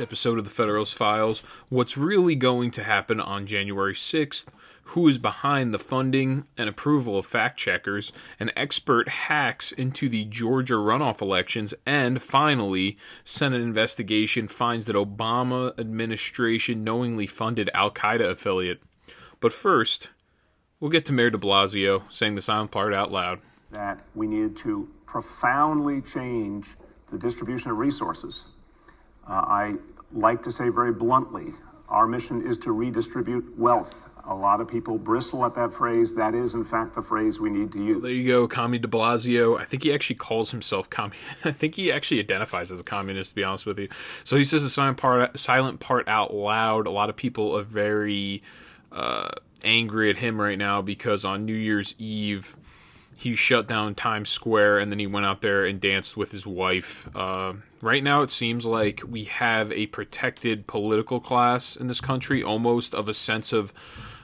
episode of the Federalist Files what's really going to happen on January 6th, who is behind the funding and approval of fact checkers, an expert hacks into the Georgia runoff elections, and finally, Senate investigation finds that Obama administration knowingly funded Al Qaeda affiliate. But first, we'll get to Mayor de Blasio saying the silent part out loud. That we need to profoundly change the distribution of resources uh, I like to say very bluntly, our mission is to redistribute wealth. A lot of people bristle at that phrase. That is, in fact, the phrase we need to use. There you go, Commie de Blasio. I think he actually calls himself commie. I think he actually identifies as a communist, to be honest with you. So he says the silent part, silent part out loud. A lot of people are very uh, angry at him right now because on New Year's Eve, he shut down Times Square and then he went out there and danced with his wife. Uh, right now, it seems like we have a protected political class in this country, almost of a sense of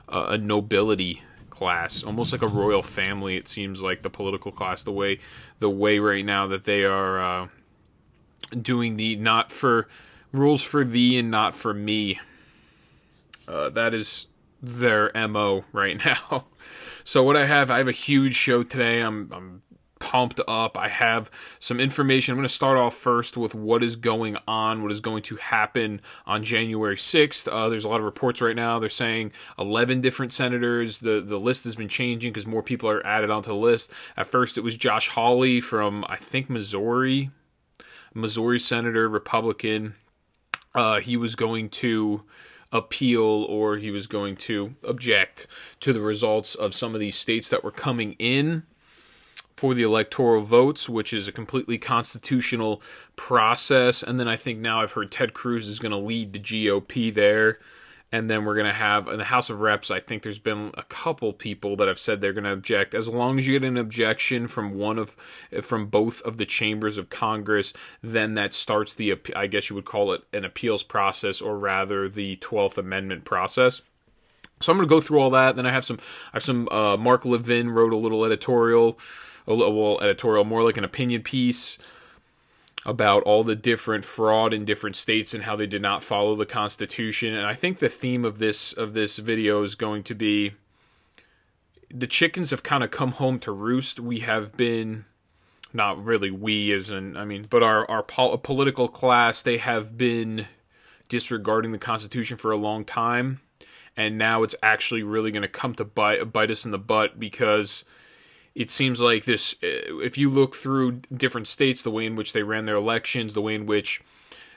uh, a nobility class, almost like a royal family. It seems like the political class, the way the way right now that they are uh, doing the not for rules for thee and not for me. Uh, that is their mo right now. So what I have, I have a huge show today. I'm I'm pumped up. I have some information. I'm going to start off first with what is going on, what is going to happen on January 6th. Uh, there's a lot of reports right now. They're saying 11 different senators. The the list has been changing because more people are added onto the list. At first, it was Josh Hawley from I think Missouri, Missouri senator, Republican. Uh, he was going to appeal or he was going to object to the results of some of these states that were coming in for the electoral votes, which is a completely constitutional process. And then I think now I've heard Ted Cruz is going to lead the GOP there and then we're going to have in the House of Reps. I think there's been a couple people that have said they're going to object. As long as you get an objection from one of from both of the chambers of Congress, then that starts the I guess you would call it an appeals process, or rather the Twelfth Amendment process. So I'm going to go through all that. Then I have some I have some uh, Mark Levin wrote a little editorial, a little editorial, more like an opinion piece about all the different fraud in different states and how they did not follow the Constitution. And I think the theme of this of this video is going to be the chickens have kind of come home to roost. We have been not really we as in I mean, but our our pol- political class they have been disregarding the Constitution for a long time, and now it's actually really going to come to bite bite us in the butt because it seems like this uh, if you look through different states the way in which they ran their elections the way in which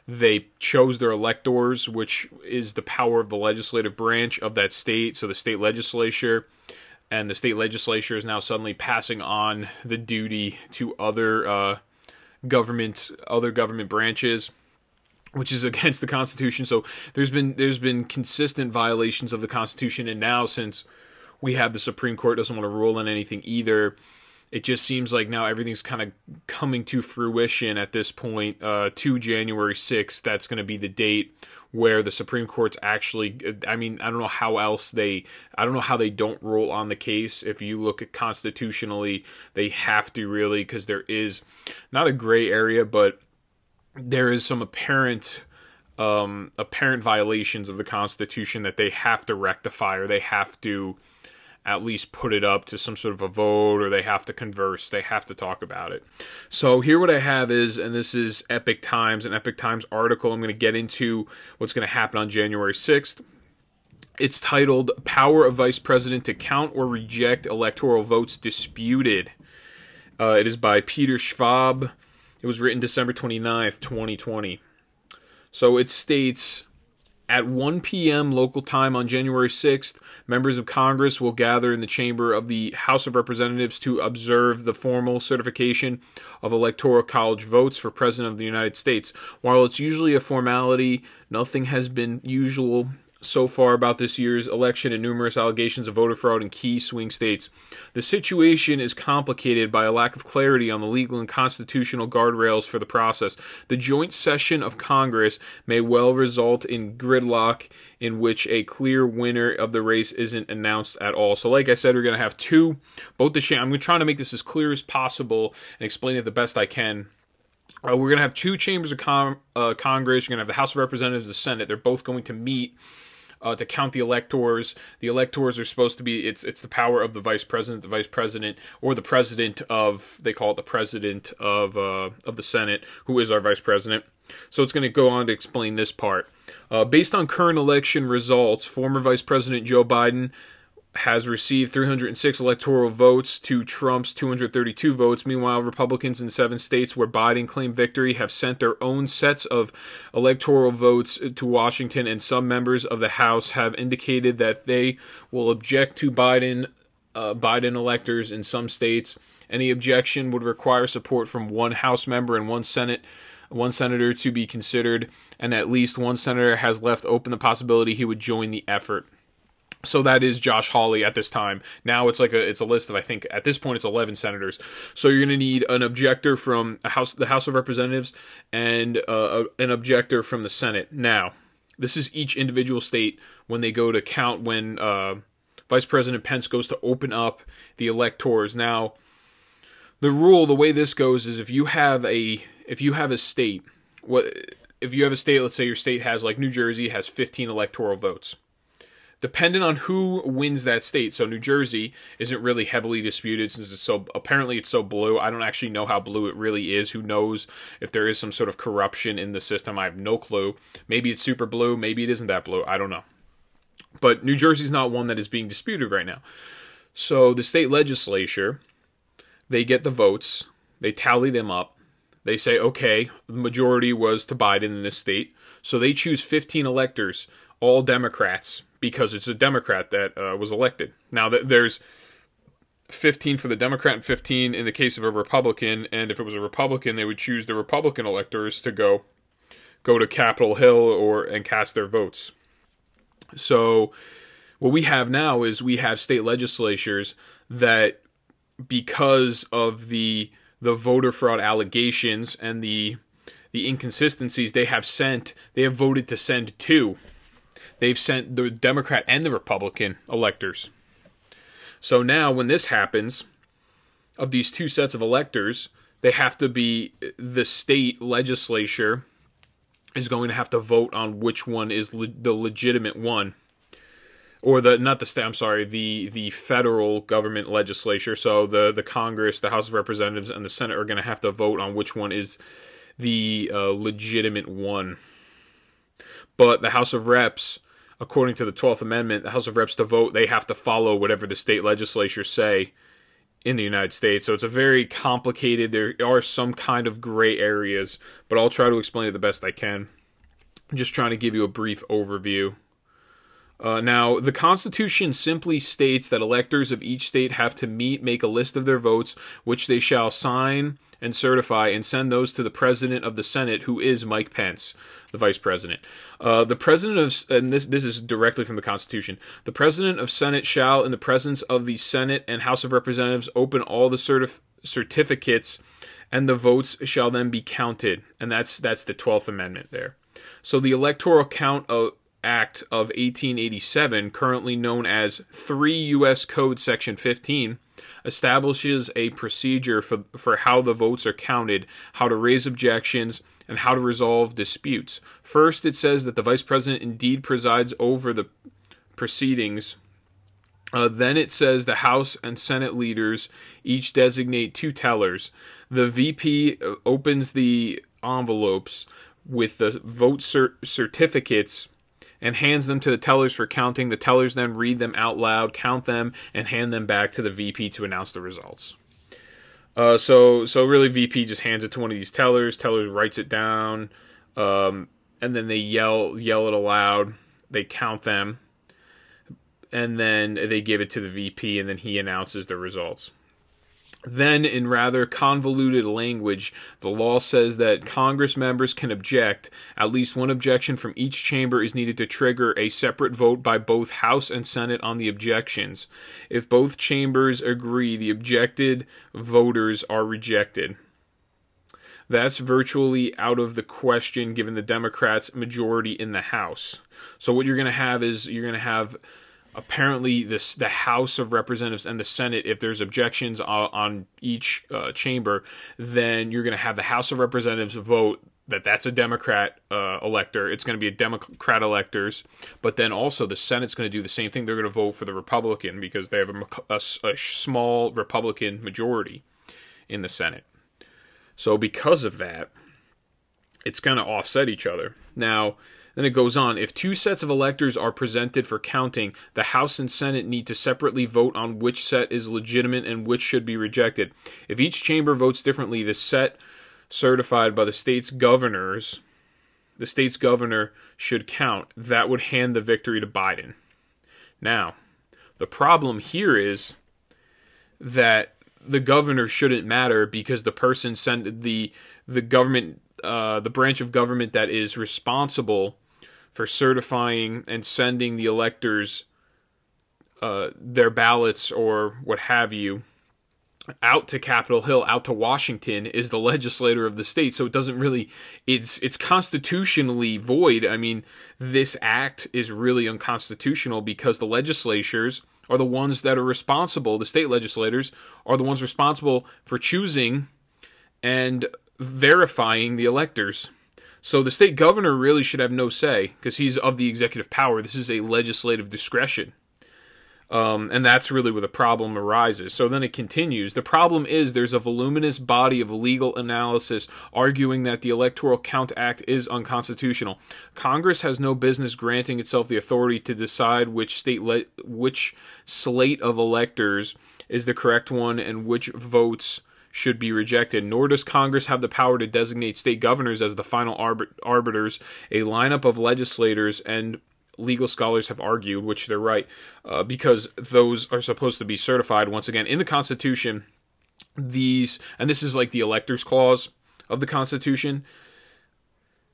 they chose their electors which is the power of the legislative branch of that state so the state legislature and the state legislature is now suddenly passing on the duty to other uh, government other government branches which is against the constitution. So there's been there's been consistent violations of the constitution and now since we have the Supreme Court doesn't want to rule on anything either. It just seems like now everything's kind of coming to fruition at this point. Uh, to January 6th, that's going to be the date where the Supreme Court's actually. I mean, I don't know how else they. I don't know how they don't rule on the case. If you look at constitutionally, they have to really because there is not a gray area, but there is some apparent um, apparent violations of the Constitution that they have to rectify or they have to at least put it up to some sort of a vote or they have to converse, they have to talk about it. So here what I have is, and this is Epoch Times, an Epoch Times article. I'm going to get into what's going to happen on January 6th. It's titled Power of Vice President to Count or Reject Electoral Votes Disputed. Uh, it is by Peter Schwab. It was written December 29th, 2020. So it states at 1 p.m. local time on January 6th, members of Congress will gather in the chamber of the House of Representatives to observe the formal certification of Electoral College votes for President of the United States. While it's usually a formality, nothing has been usual so far about this year's election and numerous allegations of voter fraud in key swing states. The situation is complicated by a lack of clarity on the legal and constitutional guardrails for the process. The joint session of Congress may well result in gridlock in which a clear winner of the race isn't announced at all. So, like I said, we're going to have two, both the. I'm trying to make this as clear as possible and explain it the best I can Uh, we're going to have two chambers of com- uh, Congress. You're going to have the House of Representatives, the Senate. They're both going to meet uh, to count the electors. The electors are supposed to be it's it's the power of the vice president, the vice president, or the president of they call it the president of uh, of the Senate, who is our vice president. So it's going to go on to explain this part. Uh, based on current election results, former Vice President Joe Biden has received 306 electoral votes to Trump's 232 votes. Meanwhile, Republicans in seven states where Biden claimed victory have sent their own sets of electoral votes to Washington, and some members of the House have indicated that they will object to Biden uh, Biden electors in some states. Any objection would require support from one House member and one Senate one senator to be considered, and at least one senator has left open the possibility he would join the effort. So that is Josh Hawley at this time. Now it's like a it's a list of I think at this point it's 11 senators. So you're going to need an objector from House the House of Representatives and uh, an objector from the Senate. Now, this is each individual state when they go to count when uh, Vice President Pence goes to open up the electors. Now, the rule, the way this goes is if you have a if you have a state, what if you have a state, let's say your state has like New Jersey has 15 electoral votes dependent on who wins that state. So New Jersey isn't really heavily disputed since it's so apparently it's so blue. I don't actually know how blue it really is. Who knows if there is some sort of corruption in the system? I have no clue. Maybe it's super blue, maybe it isn't that blue. I don't know. But New Jersey's not one that is being disputed right now. So the state legislature, they get the votes, they tally them up. They say, okay, the majority was to Biden in this state. So they choose 15 electors, all Democrats, because it's a Democrat that uh, was elected. Now, there's 15 for the Democrat and 15 in the case of a Republican, and if it was a Republican, they would choose the Republican electors to go go to Capitol Hill or and cast their votes. So, what we have now is we have state legislatures that, because of the the voter fraud allegations and the the inconsistencies, they have sent they have voted to send to they've sent the Democrat and the Republican electors. So now, when this happens, of these two sets of electors, they have to be the state legislature is going to have to vote on which one is le- the legitimate one. Or the not the state I'm sorry the the federal government legislature. So the the Congress the House of Representatives and the Senate are going to have to vote on which one is the uh, legitimate one but the House of Reps according to the 12th Amendment, the House of Reps to vote, they have to follow whatever the state legislatures say in the United States. So it's a very complicated, there are some kind of gray areas, but I'll try to explain it the best I can. I'm just trying to give you a brief overview. Uh, now, the Constitution simply states that electors of each state have to meet, make a list of their votes, which they shall sign and certify, and send those to the President of the Senate, who is Mike Pence, the Vice President. Uh, the President of, and this this is directly from the Constitution. The President of Senate shall, in the presence of the Senate and House of Representatives, open all the certif- certificates, and the votes shall then be counted. And that's that's the Twelfth Amendment there. So the Electoral Count of Act of 1887, currently known as 3 U.S. Code Section 15, establishes a procedure for, for how the votes are counted, how to raise objections, and how to resolve disputes. First, it says that the Vice President indeed presides over the proceedings. Uh, then it says the House and Senate leaders each designate two tellers. The VP opens the envelopes with the vote cert- certificates and hands them to the tellers for counting. The tellers then read them out loud, count them, and hand them back to the VP to announce the results. Uh, so, so really, VP just hands it to one of these tellers. Tellers writes it down, um, and then they yell yell it aloud. They count them, and then they give it to the VP, and then he announces the results. Then, in rather convoluted language, the law says that Congress members can object. At least one objection from each chamber is needed to trigger a separate vote by both House and Senate on the objections. If both chambers agree, the objected voters are rejected. That's virtually out of the question given the Democrats' majority in the House. So, what you're going to have is you're going to have apparently this the House of Representatives and the Senate, if there's objections on, on each uh, chamber, then you're going to have the House of Representatives vote that that's a Democrat uh, elector. It's going to be a Democrat electors, but then also the Senate's going to do the same thing. They're going to vote for the Republican because they have a, a, a small Republican majority in the Senate. So because of that, it's going to offset each other. Now, then it goes on if two sets of electors are presented for counting, the House and Senate need to separately vote on which set is legitimate and which should be rejected. If each chamber votes differently, the set certified by the state's governors, the state's governor should count. That would hand the victory to Biden. Now, the problem here is that the governor shouldn't matter because the person sent the the government uh, the branch of government that is responsible for certifying and sending the electors uh, their ballots or what have you out to Capitol Hill, out to Washington, is the legislator of the state. So it doesn't really it's it's constitutionally void. I mean, this act is really unconstitutional because the legislatures are the ones that are responsible, the state legislators are the ones responsible for choosing and verifying the electors. So the state governor really should have no say because he's of the executive power. This is a legislative discretion. Um, and that's really where the problem arises. So then it continues. The problem is there's a voluminous body of legal analysis arguing that the Electoral Count Act is unconstitutional. Congress has no business granting itself the authority to decide which state le- which slate of electors is the correct one and which votes should be rejected, nor does Congress have the power to designate state governors as the final arbiters. A lineup of legislators and legal scholars have argued, which they're right, uh, because those are supposed to be certified once again in the Constitution. These, and this is like the electors clause of the Constitution.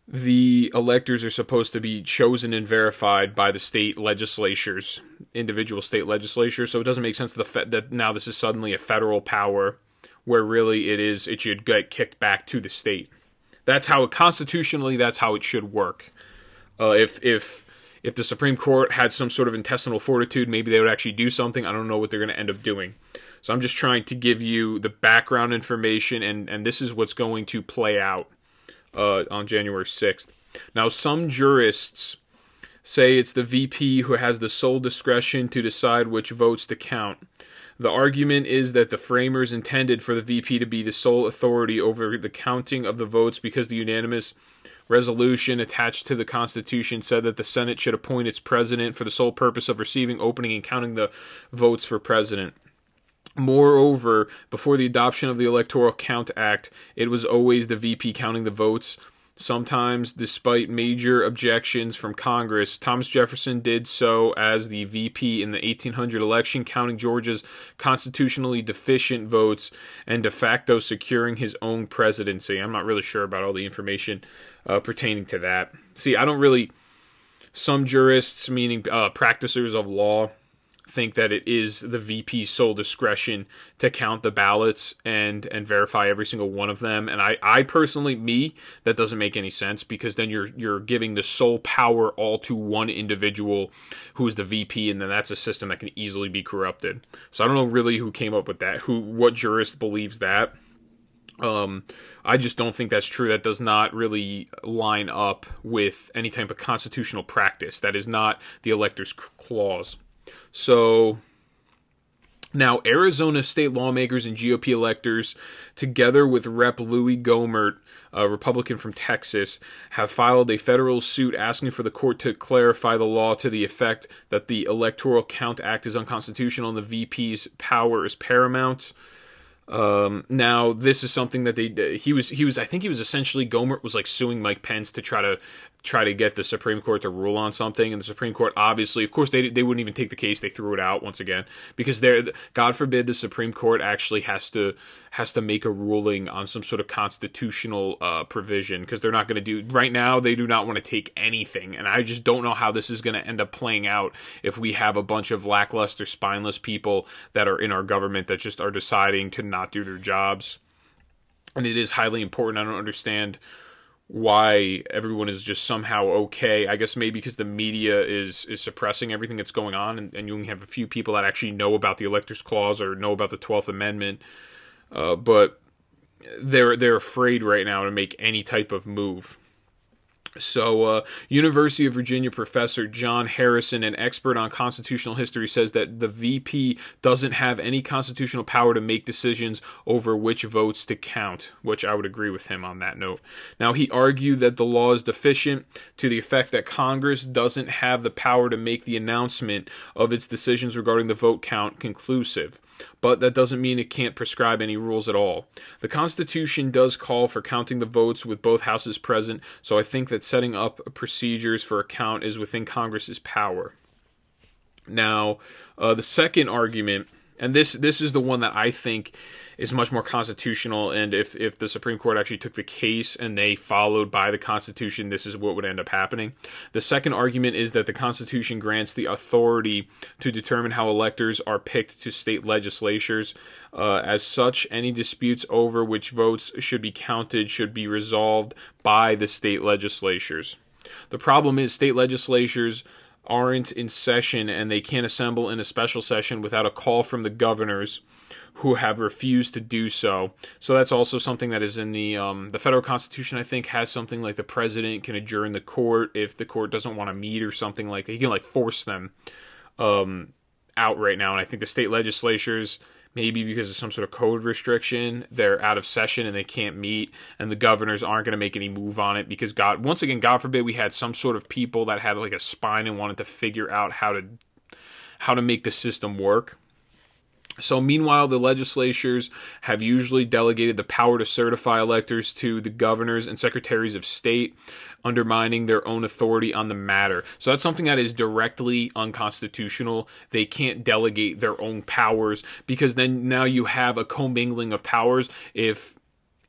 The electors are supposed to be chosen and verified by the state legislatures, individual state legislatures. So it doesn't make sense fe- that now this is suddenly a federal power where really it is it should get kicked back to the state. That's how it constitutionally that's how it should work. Uh, if if if the Supreme Court had some sort of intestinal fortitude, maybe they would actually do something. I don't know what they're going to end up doing. So I'm just trying to give you the background information, and and this is what's going to play out uh, on January 6th. Now, some jurists say it's the VP who has the sole discretion to decide which votes to count. The argument is that the framers intended for the VP to be the sole authority over the counting of the votes because the unanimous resolution attached to the Constitution said that the Senate should appoint its president for the sole purpose of receiving, opening, and counting the votes for president. Moreover, before the adoption of the Electoral Count Act, it was always the VP counting the votes Sometimes, despite major objections from Congress, Thomas Jefferson did so as the VP in the 1800 election, counting Georgia's constitutionally deficient votes and de facto securing his own presidency. I'm not really sure about all the information uh, pertaining to that. See, I don't really. Some jurists, meaning uh, practitioners of law, think that it is the VP's sole discretion to count the ballots and and verify every single one of them. And I, I personally, me, that doesn't make any sense because then you're you're giving the sole power all to one individual who is the VP, and then that's a system that can easily be corrupted. So I don't know really who came up with that, who what jurist believes that. Um, I just don't think that's true. That does not really line up with any type of constitutional practice. That is not the elector's clause. So now, Arizona state lawmakers and GOP electors, together with Rep. Louie Gohmert, a Republican from Texas, have filed a federal suit asking for the court to clarify the law to the effect that the Electoral Count Act is unconstitutional and the VP's power is paramount. Um, now, this is something that they he was he was I think he was essentially Gohmert was like suing Mike Pence to try to try to get the Supreme Court to rule on something, and the Supreme Court obviously, of course, they they wouldn't even take the case; they threw it out once again because they're God forbid the Supreme Court actually has to has to make a ruling on some sort of constitutional uh, provision because they're not going to do right now. They do not want to take anything, and I just don't know how this is going to end up playing out if we have a bunch of lackluster, spineless people that are in our government that just are deciding to not do their jobs. And it is highly important. I don't understand why everyone is just somehow okay. I guess maybe because the media is is suppressing everything that's going on, and, and you only have a few people that actually know about the Electors Clause or know about the Twelfth Amendment. Uh, but they're they're afraid right now to make any type of move. So, uh, University of Virginia professor John Harrison, an expert on constitutional history, says that the VP doesn't have any constitutional power to make decisions over which votes to count, which I would agree with him on that note. Now, he argued that the law is deficient to the effect that Congress doesn't have the power to make the announcement of its decisions regarding the vote count conclusive but that doesn't mean it can't prescribe any rules at all. The Constitution does call for counting the votes with both houses present, so I think that setting up procedures for a count is within Congress's power. Now, uh, the second argument, and this this is the one that I think is much more constitutional. And if if the Supreme Court actually took the case and they followed by the Constitution, this is what would end up happening. The second argument is that the Constitution grants the authority to determine how electors are picked to state legislatures. Uh, as such, any disputes over which votes should be counted should be resolved by the state legislatures. The problem is state legislatures aren't in session and they can't assemble in a special session without a call from the governors who have refused to do so. So that's also something that is in the um, the federal constitution. I think has something like the president can adjourn the court if the court doesn't want to meet or something like that. He can like force them um, out right now. And I think the state legislatures maybe because of some sort of code restriction, they're out of session and they can't meet, and the governors aren't going to make any move on it because God, once again, God forbid we had some sort of people that had like a spine and wanted to figure out how to how to make the system work. So, meanwhile, the legislatures have usually delegated the power to certify electors to the governors and secretaries of state, undermining their own authority on the matter. So, that's something that is directly unconstitutional. They can't delegate their own powers because then now you have a commingling of powers. If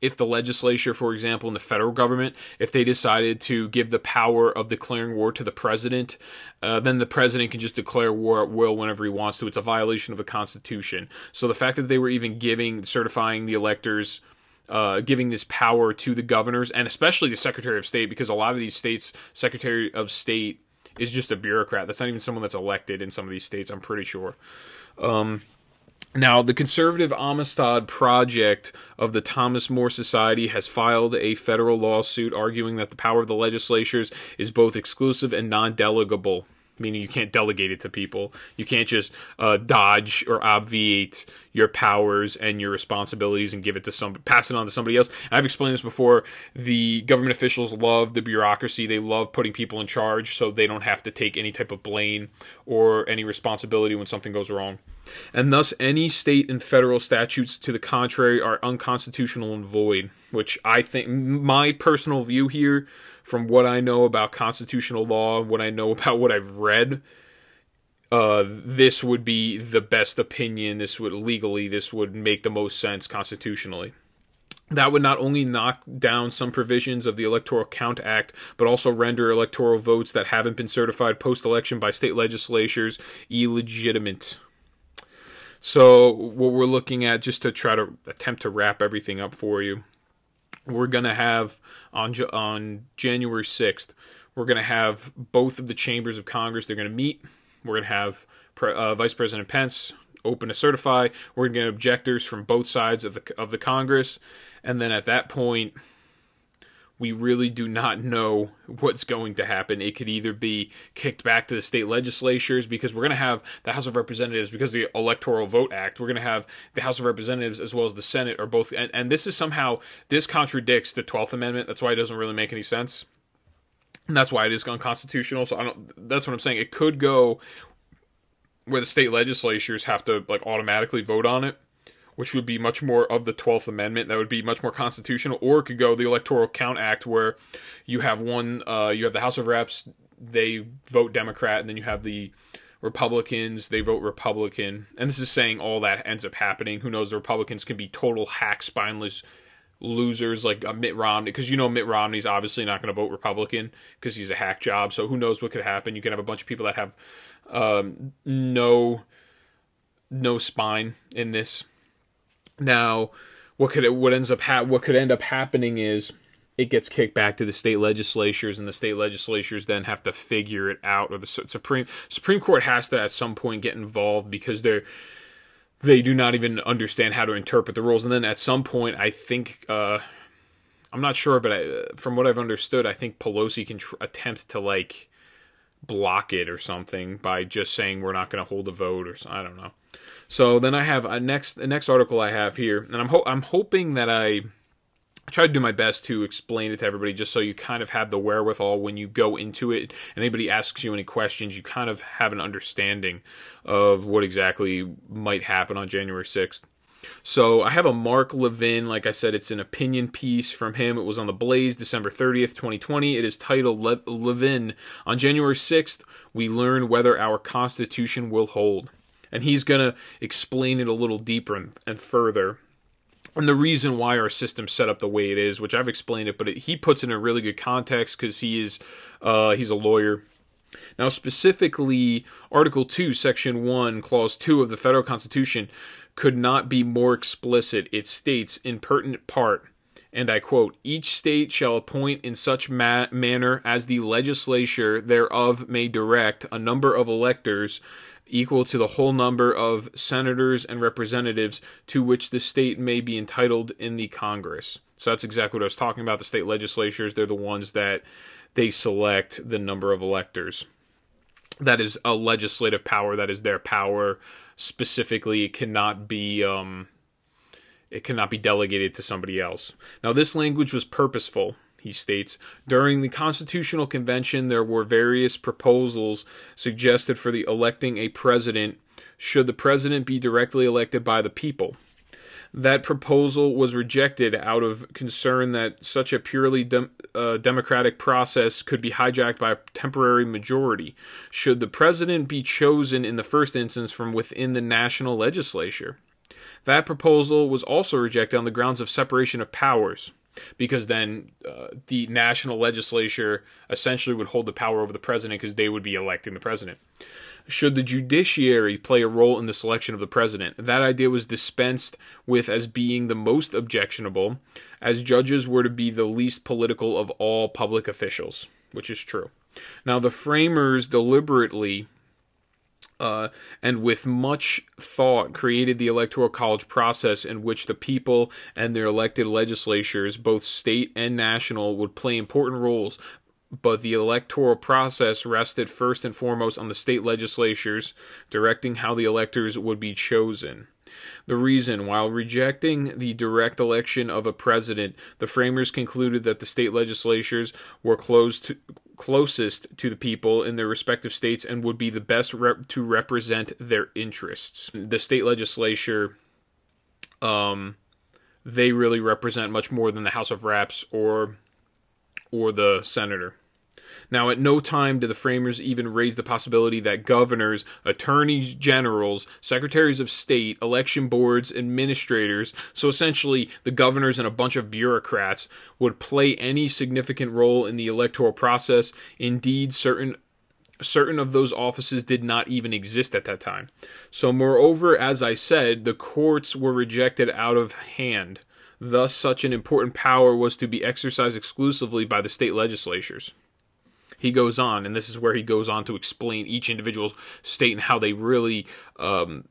if the legislature, for example, in the federal government, if they decided to give the power of declaring war to the president, uh, then the president can just declare war at will whenever he wants to. It's a violation of the Constitution. So the fact that they were even giving, certifying the electors. Uh, giving this power to the governors and especially the Secretary of State, because a lot of these states, Secretary of State is just a bureaucrat. That's not even someone that's elected in some of these states, I'm pretty sure. Um, now, the conservative Amistad Project of the Thomas More Society has filed a federal lawsuit arguing that the power of the legislatures is both exclusive and non delegable meaning you can't delegate it to people. You can't just uh, dodge or obviate your powers and your responsibilities and give it to some, pass it on to somebody else. And I've explained this before. The government officials love the bureaucracy. They love putting people in charge so they don't have to take any type of blame or any responsibility when something goes wrong. And thus, any state and federal statutes to the contrary are unconstitutional and void. Which I think, my personal view here from what I know about constitutional law, what I know about what I've read, uh, this would be the best opinion. This would legally, this would make the most sense constitutionally. That would not only knock down some provisions of the Electoral Count Act, but also render electoral votes that haven't been certified post election by state legislatures illegitimate. So, what we're looking at, just to try to attempt to wrap everything up for you, we're going to have on on January 6th, we're going to have both of the chambers of Congress. They're going to meet. We're going to have uh, Vice President Pence open to certify. We're going to get objectors from both sides of the of the Congress, and then at that point, we really do not know what's going to happen. It could either be kicked back to the state legislatures because we're going to have the House of Representatives because the Electoral Vote Act. We're going to have the House of Representatives as well as the Senate are both, and, and this is somehow this contradicts the Twelfth Amendment. That's why it doesn't really make any sense. And that's why it is unconstitutional. So I don't. That's what I'm saying. It could go where the state legislatures have to like automatically vote on it which would be much more of the 12th Amendment. That would be much more constitutional. Or it could go the Electoral Count Act, where you have one, uh, you have the House of Reps, they vote Democrat, and then you have the Republicans, they vote Republican. And this is saying all that ends up happening. Who knows? The Republicans can be total hack, spineless losers like uh, Mitt Romney, because you know Mitt Romney's obviously not going to vote Republican because he's a hack job. So who knows what could happen? You can have a bunch of people that have um, no no spine in this now, what could it, what ends up ha- what could end up happening is it gets kicked back to the state legislatures, and the state legislatures then have to figure it out, or the Supreme Supreme Court has to at some point get involved because they're they do not even understand how to interpret the rules. And then at some point, I think uh, I'm not sure, but I, from what I've understood, I think Pelosi can tr- attempt to like block it or something by just saying we're not going to hold a vote or I don't know. So then I have a next the next article I have here, and I'm ho- I'm hoping that I I try to do my best to explain it to everybody just so you kind of have the wherewithal when you go into it and anybody asks you any questions, you kind of have an understanding of what exactly might happen on January 6th. So I have a Mark Levin, like I said, it's an opinion piece from him. It was on the Blaze December 30th, 2020. It is titled Le- Levin. On January 6th, we learn whether our Constitution will hold. And he's going to explain it a little deeper and, and further and the reason why our system's set up the way it is, which I've explained it, but it, he puts it in a really good context because he is uh, he's a lawyer. Now, specifically, Article Two, Section One, Clause Two of the federal Constitution could not be more explicit. It states in pertinent part, and I quote: "Each state shall appoint in such ma- manner as the legislature thereof may direct a number of electors." Equal to the whole number of senators and representatives to which the state may be entitled in the Congress. So that's exactly what I was talking about. The state legislatures, they're the ones that they select the number of electors. That is a legislative power. That is their power. Specifically, it cannot be um, it cannot be delegated to somebody else. Now, this language was purposeful he states During the Constitutional Convention, there were various proposals suggested for the electing a president should the president be directly elected by the people. That proposal was rejected out of concern that such a purely uh, democratic process could be hijacked by a temporary majority. Should the president be chosen in the first instance from within the national legislature? That proposal was also rejected on the grounds of separation of powers because then uh, the national legislature essentially would hold the power over the president because they would be electing the president. Should the judiciary play a role in the selection of the president? That idea was dispensed with as being the most objectionable, as judges were to be the least political of all public officials, which is true. Now, the framers deliberately uh, and with much thought created the electoral college process in which the people and their elected legislatures, both state and national, would play important roles. But the electoral process rested first and foremost on the state legislatures directing how the electors would be chosen. The reason, while rejecting the direct election of a president, the framers concluded that the state legislatures were to, closest to the people in their respective states and would be the best rep- to represent their interests. The state legislature, um, they really represent much more than the House of Reps or or the senator. Now, at no time did the framers even raise the possibility that governors, attorneys generals, secretaries of state, election boards, administrators, so essentially the governors and a bunch of bureaucrats, would play any significant role in the electoral process. Indeed, certain certain of those offices did not even exist at that time. So, moreover, as I said, the courts were rejected out of hand. Thus, such an important power was to be exercised exclusively by the state legislatures he goes on, and this is where he goes on to explain each individual state and how they really. Um,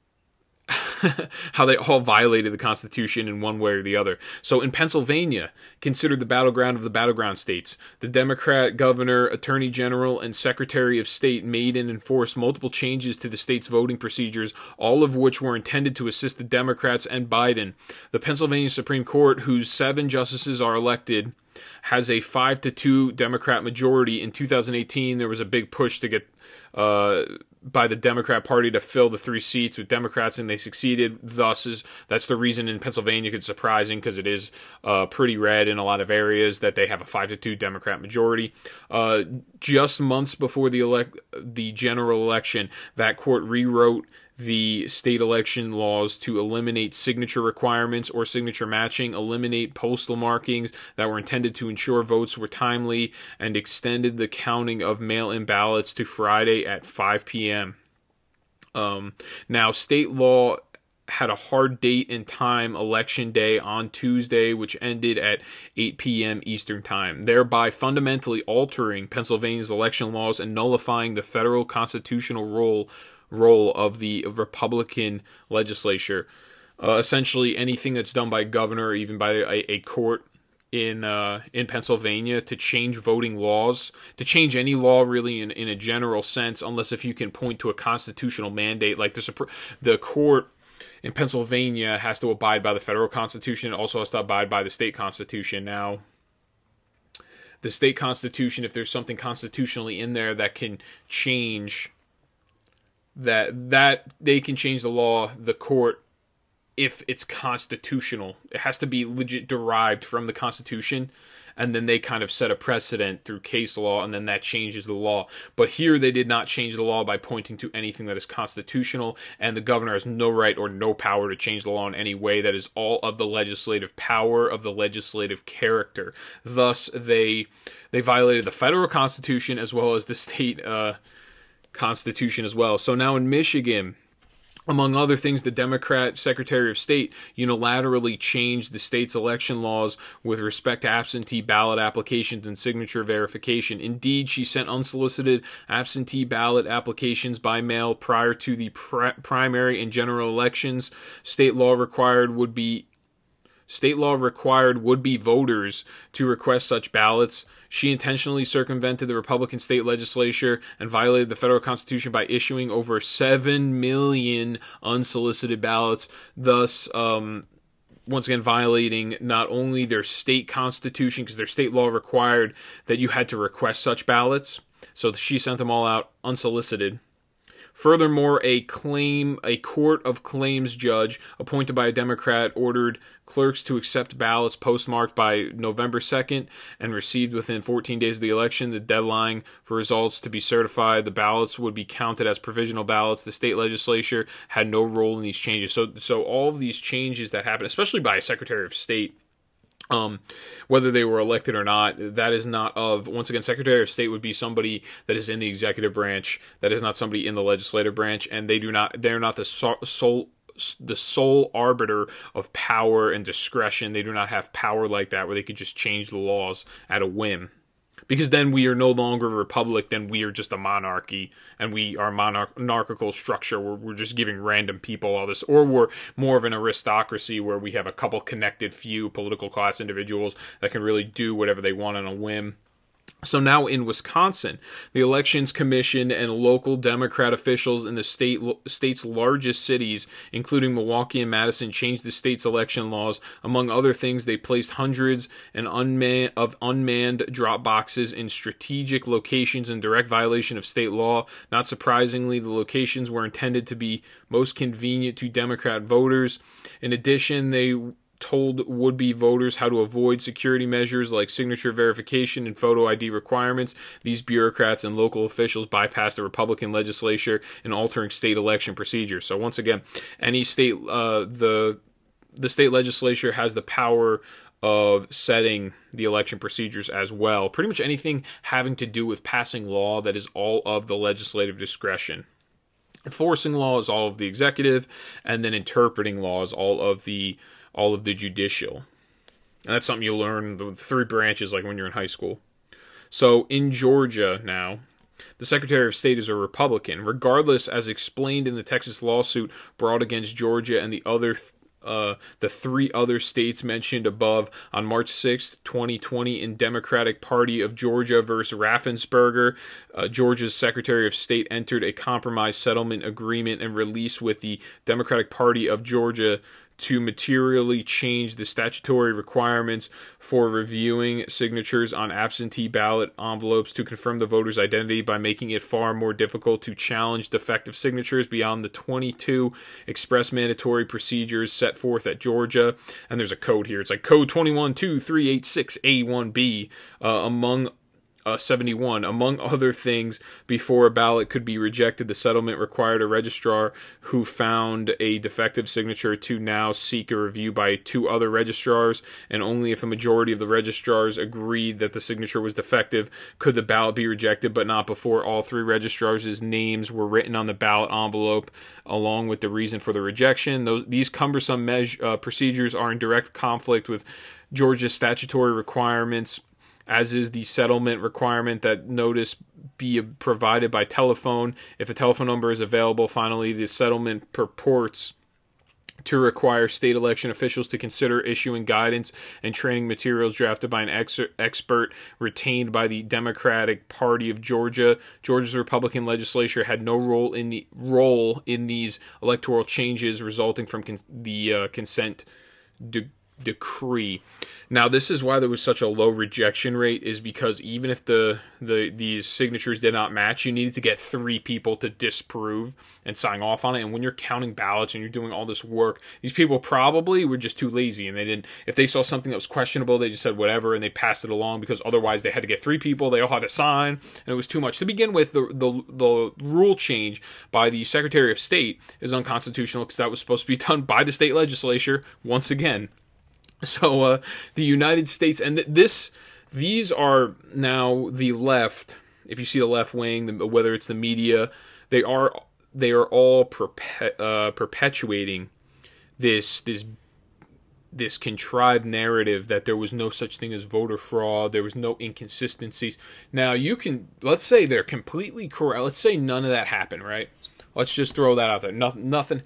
how they all violated the Constitution in one way or the other. So in Pennsylvania, considered the battleground of the battleground states, the Democrat governor, attorney general, and secretary of state made and enforced multiple changes to the state's voting procedures, all of which were intended to assist the Democrats and Biden. The Pennsylvania Supreme Court, whose seven justices are elected, has a five to two Democrat majority. In 2018, there was a big push to get uh, by the Democrat Party to fill the three seats with Democrats, and they succeeded. Thus, is that's the reason in Pennsylvania it's surprising because it is uh, pretty red in a lot of areas that they have a five to two Democrat majority. Uh, just months before the elect the general election, that court rewrote the state election laws to eliminate signature requirements or signature matching, eliminate postal markings that were intended to ensure votes were timely, and extended the counting of mail in ballots to Friday at 5 p.m. Um, now, state law had a hard date and time election day on Tuesday, which ended at 8 p.m. Eastern Time, thereby fundamentally altering Pennsylvania's election laws and nullifying the federal constitutional role role of the Republican legislature. Uh, essentially, anything that's done by a governor or even by a, a court in uh, in Pennsylvania to change voting laws, to change any law really in, in a general sense, unless if you can point to a constitutional mandate like the the court in Pennsylvania has to abide by the federal constitution, it also has to abide by the state constitution. Now, the state constitution, if there's something constitutionally in there that can change that that they can change the law, the court if it's constitutional. It has to be legit derived from the Constitution, and then they kind of set a precedent through case law, and then that changes the law. But here they did not change the law by pointing to anything that is constitutional, and the governor has no right or no power to change the law in any way. That is all of the legislative power of the legislative character. Thus, they they violated the federal constitution as well as the state uh, constitution as well. So now in Michigan among other things, the Democrat Secretary of State unilaterally changed the state's election laws with respect to absentee ballot applications and signature verification. Indeed, she sent unsolicited absentee ballot applications by mail prior to the primary and general elections. State law required would be State law required would be voters to request such ballots. She intentionally circumvented the Republican state legislature and violated the federal constitution by issuing over 7 million unsolicited ballots, thus, um, once again, violating not only their state constitution, because their state law required that you had to request such ballots. So she sent them all out unsolicited. Furthermore, a claim a court of claims judge appointed by a Democrat ordered clerks to accept ballots postmarked by November 2nd and received within 14 days of the election. The deadline for results to be certified, the ballots would be counted as provisional ballots. The state legislature had no role in these changes. So so all of these changes that happen, especially by a Secretary of State um, whether they were elected or not, that is not of once again, Secretary of State would be somebody that is in the executive branch, that is not somebody in the legislative branch, and they do not they're not the sole the sole arbiter of power and discretion. They do not have power like that where they could just change the laws at a whim because then we are no longer a republic then we are just a monarchy and we are monarchical structure where we're just giving random people all this or we're more of an aristocracy where we have a couple connected few political class individuals that can really do whatever they want on a whim so now in Wisconsin, the Elections Commission and local Democrat officials in the state state's largest cities, including Milwaukee and Madison, changed the state's election laws. Among other things, they placed hundreds and unman- of unmanned drop boxes in strategic locations in direct violation of state law. Not surprisingly, the locations were intended to be most convenient to Democrat voters. In addition, they told would be voters how to avoid security measures like signature verification and photo ID requirements. These bureaucrats and local officials bypassed the Republican legislature in altering state election procedures. So once again, any state uh, the the state legislature has the power of setting the election procedures as well. Pretty much anything having to do with passing law that is all of the legislative discretion. Enforcing law is all of the executive, and then interpreting law is all of the all of the judicial. And that's something you learn the three branches like when you're in high school. So in Georgia now, the Secretary of State is a Republican, regardless, as explained in the Texas lawsuit brought against Georgia and the other uh, the three other states mentioned above on March 6th, 2020, in Democratic Party of Georgia versus Raffensperger. Uh, Georgia's Secretary of State entered a compromise settlement agreement and release with the Democratic Party of Georgia to materially change the statutory requirements for reviewing signatures on absentee ballot envelopes to confirm the voter's identity by making it far more difficult to challenge defective signatures beyond the 22 express mandatory procedures set forth at Georgia. And there's a code here. It's like code 212386A1B, uh, among uh, 71. Among other things, before a ballot could be rejected, the settlement required a registrar who found a defective signature to now seek a review by two other registrars, and only if a majority of the registrars agreed that the signature was defective could the ballot be rejected, but not before all three registrars' names were written on the ballot envelope along with the reason for the rejection. Those, these cumbersome uh, procedures are in direct conflict with Georgia's statutory requirements as is the settlement requirement that notice be provided by telephone. If a telephone number is available, finally, the settlement purports to require state election officials to consider issuing guidance and training materials drafted by an ex- expert retained by the Democratic Party of Georgia. Georgia's Republican legislature had no role in the role in these electoral changes resulting from con- the uh, consent de- decree. Now, this is why there was such a low rejection rate, is because even if the, the these signatures did not match, you needed to get three people to disprove and sign off on it. And when you're counting ballots and you're doing all this work, these people probably were just too lazy and they didn't. If they saw something that was questionable, they just said whatever and they passed it along because otherwise they had to get three people. They all had to sign, and it was too much. To begin with, the the, the rule change by the Secretary of State is unconstitutional because that was supposed to be done by the state legislature once again. So uh, the United States and th- this these are now the left. If you see the left wing, the, whether it's the media, they are they are all perpe- uh, perpetuating this this this contrived narrative that there was no such thing as voter fraud, there was no inconsistencies. Now you can let's say they're completely correct. Let's say none of that happened, right? Let's just throw that out there. Nothing. Nothing.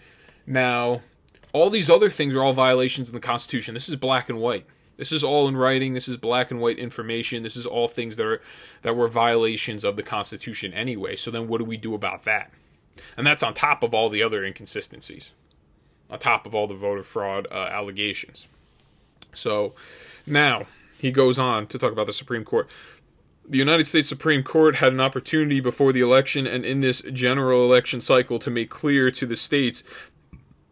Now all these other things are all violations in the Constitution. This is black and white. This is all in writing. This is black and white information. This is all things that are that were violations of the Constitution anyway. So then, what do we do about that? And that's on top of all the other inconsistencies, on top of all the voter fraud uh, allegations. So now he goes on to talk about the Supreme Court. The United States Supreme Court had an opportunity before the election and in this general election cycle to make clear to the states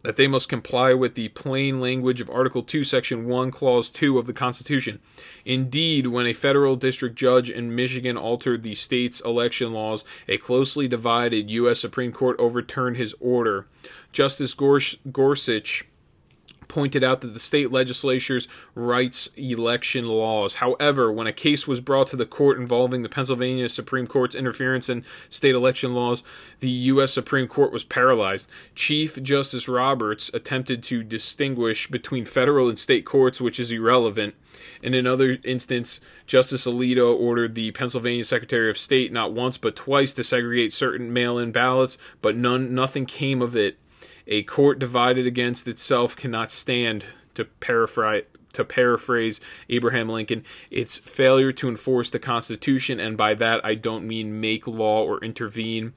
that they must comply with the plain language of Article 2, Section 1, Clause 2 of the Constitution. Indeed, when a federal district judge in Michigan altered the state's election laws, a closely divided U.S. Supreme Court overturned his order. Justice Gorsuch pointed out that the state legislatures writes election laws. However, when a case was brought to the court involving the Pennsylvania Supreme Court's interference in state election laws, the U.S. Supreme Court was paralyzed. Chief Justice Roberts attempted to distinguish between federal and state courts, which is irrelevant. In another instance, Justice Alito ordered the Pennsylvania Secretary of State not once but twice to segregate certain mail-in ballots, but none nothing came of it. A court divided against itself cannot stand, to paraphrase, to paraphrase Abraham Lincoln, its failure to enforce the Constitution, and by that I don't mean make law or intervene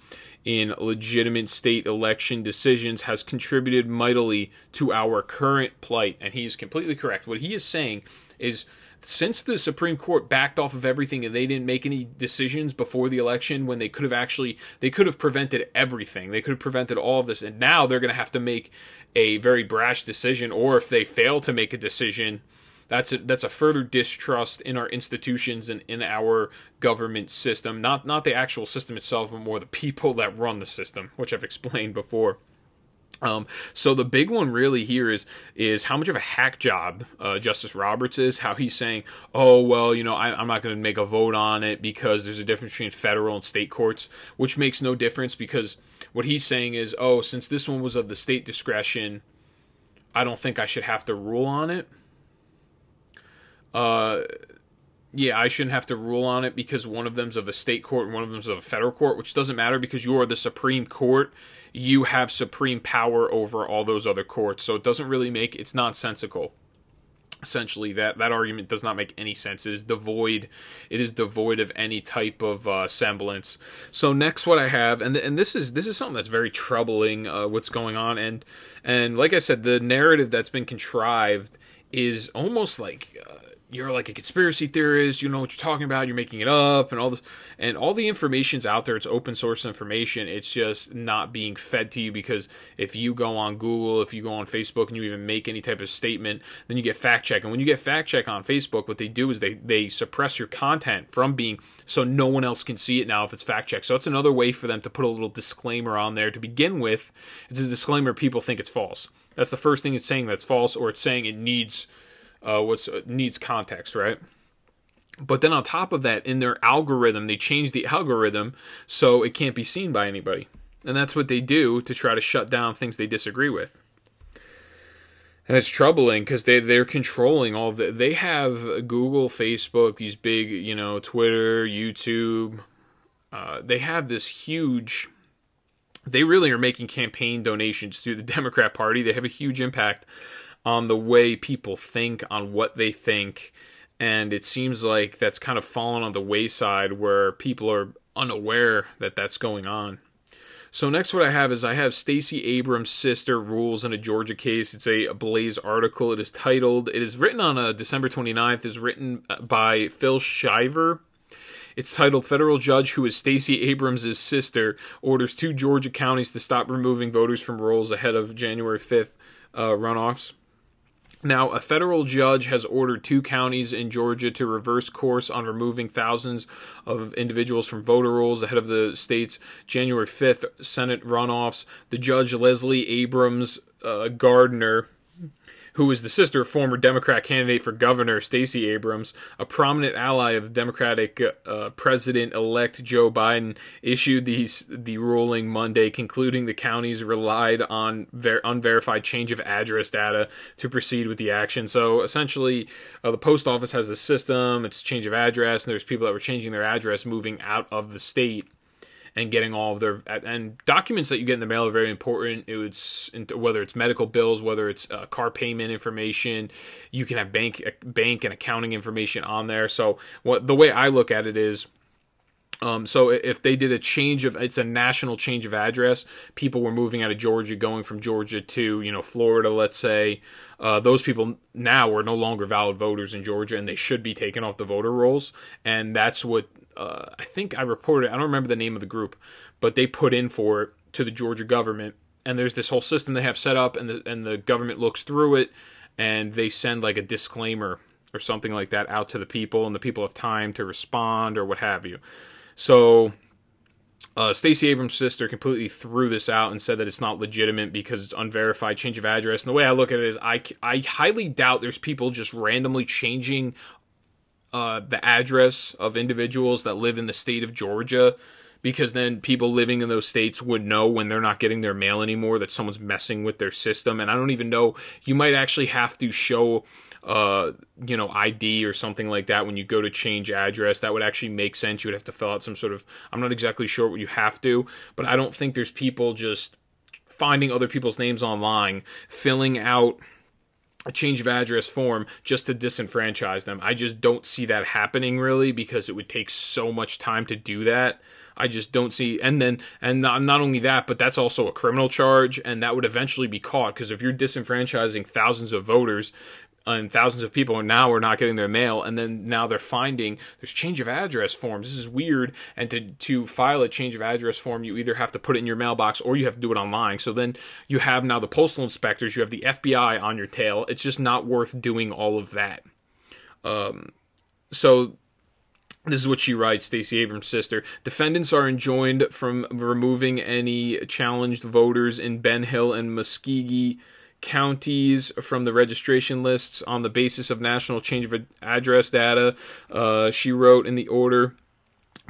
in legitimate state election decisions, has contributed mightily to our current plight. And he is completely correct. What he is saying is since the Supreme Court backed off of everything and they didn't make any decisions before the election when they could have actually they could have prevented everything. They could have prevented all of this. And now they're going to have to make a very brash decision or if they fail to make a decision that's a, that's a further distrust in our institutions and in our government system. Not not the actual system itself but more the people that run the system which I've explained before um, so the big one really here is is how much of a hack job uh, Justice Roberts is. How he's saying, "Oh well, you know, I, am not going to make a vote on it because there's a difference between federal and state courts," which makes no difference because what he's saying is, "Oh, since this one was of the state discretion, I don't think I should have to rule on it." Uh, yeah, I shouldn't have to rule on it because one of them's of a state court and one of them's of a federal court, which doesn't matter because you are the Supreme Court. You have supreme power over all those other courts. So it doesn't really make it's nonsensical. Essentially, that that argument does not make any sense. It is devoid. It is devoid of any type of uh, semblance. So next, what I have, and and this is this is something that's very troubling. Uh, what's going on, and and like I said, the narrative that's been contrived is almost like. Uh, you're like a conspiracy theorist, you know what you're talking about, you're making it up and all this and all the information's out there, it's open source information. It's just not being fed to you because if you go on Google, if you go on Facebook and you even make any type of statement, then you get fact check. And when you get fact check on Facebook, what they do is they they suppress your content from being so no one else can see it now if it's fact checked. So it's another way for them to put a little disclaimer on there to begin with. It's a disclaimer people think it's false. That's the first thing it's saying that's false or it's saying it needs uh, uh, needs context, right? But then on top of that, in their algorithm, they change the algorithm so it can't be seen by anybody, and that's what they do to try to shut down things they disagree with. And it's troubling because they they're controlling all the. They have Google, Facebook, these big, you know, Twitter, YouTube. Uh, they have this huge. They really are making campaign donations through the Democrat Party. They have a huge impact on the way people think, on what they think. And it seems like that's kind of fallen on the wayside where people are unaware that that's going on. So next, what I have is I have Stacey Abrams' sister rules in a Georgia case. It's a Blaze article. It is titled. It is written on a December 29th. Is written by Phil Shiver. It's titled "Federal Judge Who Is Stacey Abrams' Sister Orders Two Georgia Counties to Stop Removing Voters from Rolls Ahead of January 5th uh, Runoffs." Now, a federal judge has ordered two counties in Georgia to reverse course on removing thousands of individuals from voter rolls ahead of the state's January 5th Senate runoffs. The judge, Leslie Abrams uh, Gardner, who is the sister of former Democrat candidate for governor Stacey Abrams, a prominent ally of Democratic uh, President-elect Joe Biden, issued these the ruling Monday, concluding the counties relied on ver- unverified change of address data to proceed with the action. So essentially, uh, the post office has a system; it's change of address, and there's people that were changing their address, moving out of the state and getting all of their and documents that you get in the mail are very important. It's whether it's medical bills, whether it's uh, car payment information, you can have bank bank and accounting information on there. So what the way I look at it is. Um, so if they did a change of, it's a national change of address. People were moving out of Georgia, going from Georgia to you know Florida, let's say. Uh, those people now are no longer valid voters in Georgia, and they should be taken off the voter rolls. And that's what uh, I think I reported. I don't remember the name of the group, but they put in for it to the Georgia government. And there's this whole system they have set up, and the and the government looks through it, and they send like a disclaimer or something like that out to the people, and the people have time to respond or what have you. So uh, Stacey Abrams' sister completely threw this out and said that it's not legitimate because it's unverified change of address. And the way I look at it is, I, I highly doubt there's people just randomly changing uh, the address of individuals that live in the state of Georgia because then people living in those states would know when they're not getting their mail anymore that someone's messing with their system. And I don't even know, you might actually have to show, uh, you know, ID or something like that when you go to change address. That would actually make sense. You would have to fill out some sort of, I'm not exactly sure what you have to, but I don't think there's people just finding other people's names online, filling out a change of address form just to disenfranchise them. I just don't see that happening really because it would take so much time to do that. I just don't see and then and not, not only that, but that's also a criminal charge and that would eventually be caught because if you're disenfranchising thousands of voters and thousands of people are now are not getting their mail and then now they're finding there's change of address forms. This is weird. And to to file a change of address form you either have to put it in your mailbox or you have to do it online. So then you have now the postal inspectors you have the FBI on your tail. It's just not worth doing all of that. Um so this is what she writes, Stacey Abrams' sister. Defendants are enjoined from removing any challenged voters in Ben Hill and Muscogee counties from the registration lists on the basis of national change of address data. Uh, she wrote in the order.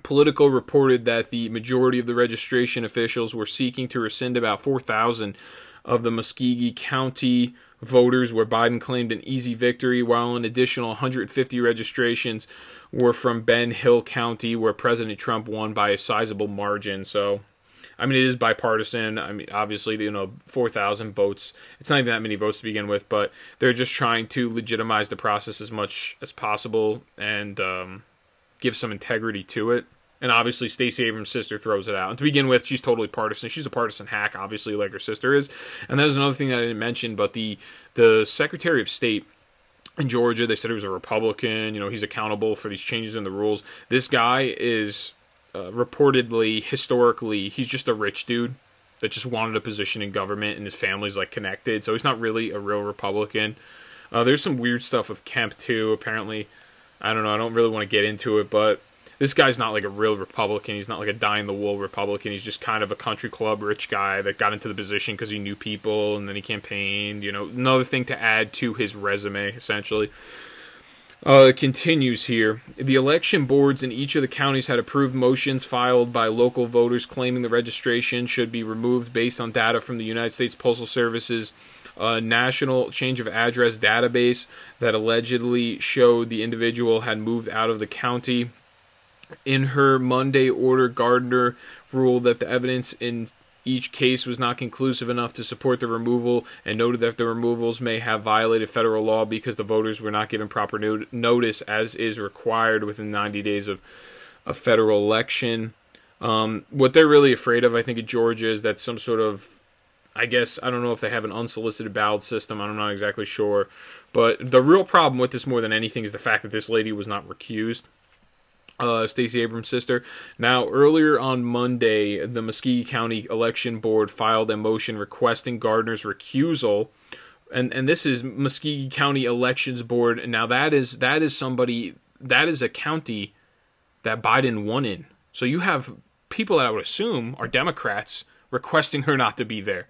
Politico reported that the majority of the registration officials were seeking to rescind about 4,000 of the Muscogee County voters, where Biden claimed an easy victory, while an additional 150 registrations were from Ben Hill County, where President Trump won by a sizable margin. So I mean, it is bipartisan. I mean, obviously, you know, 4,000 votes. It's not even that many votes to begin with, but they're just trying to legitimize the process as much as possible and um, give some integrity to it. And obviously, Stacey Abrams' sister throws it out. And to begin with, she's totally partisan. She's a partisan hack, obviously, like her sister is. And that is another thing that I didn't mention, but the the Secretary of State in Georgia. They said he was a Republican. You know, he's accountable for these changes in the rules. This guy is uh, reportedly, historically, he's just a rich dude that just wanted a position in government, and his family's like connected. So he's not really a real Republican. Uh, there's some weird stuff with Kemp too. Apparently, I don't know. I don't really want to get into it, but this guy's not like a real Republican. He's not like a die in the wool Republican. He's just kind of a country club rich guy that got into the position because he knew people and then he campaigned. You know, another thing to add to his resume, essentially. Uh, continues here. The election boards in each of the counties had approved motions filed by local voters claiming the registration should be removed based on data from the United States Postal Service's uh, national change of address database that allegedly showed the individual had moved out of the county in her Monday order, Gardner ruled that the evidence in each case was not conclusive enough to support the removal and noted that the removals may have violated federal law because the voters were not given proper not- notice as is required within 90 days of a federal election. Um, what they're really afraid of, I think, in Georgia is that some sort of, I guess, I don't know if they have an unsolicited ballot system. I'm not exactly sure. But the real problem with this more than anything is the fact that this lady was not recused uh, Stacey Abrams' sister. Now, earlier on Monday, the Muskegon County Election Board filed a motion requesting Gardner's recusal. And and this is Muskegon County Elections Board. Now that is that is somebody that is a county that Biden won in. So you have people that I would assume are Democrats requesting her not to be there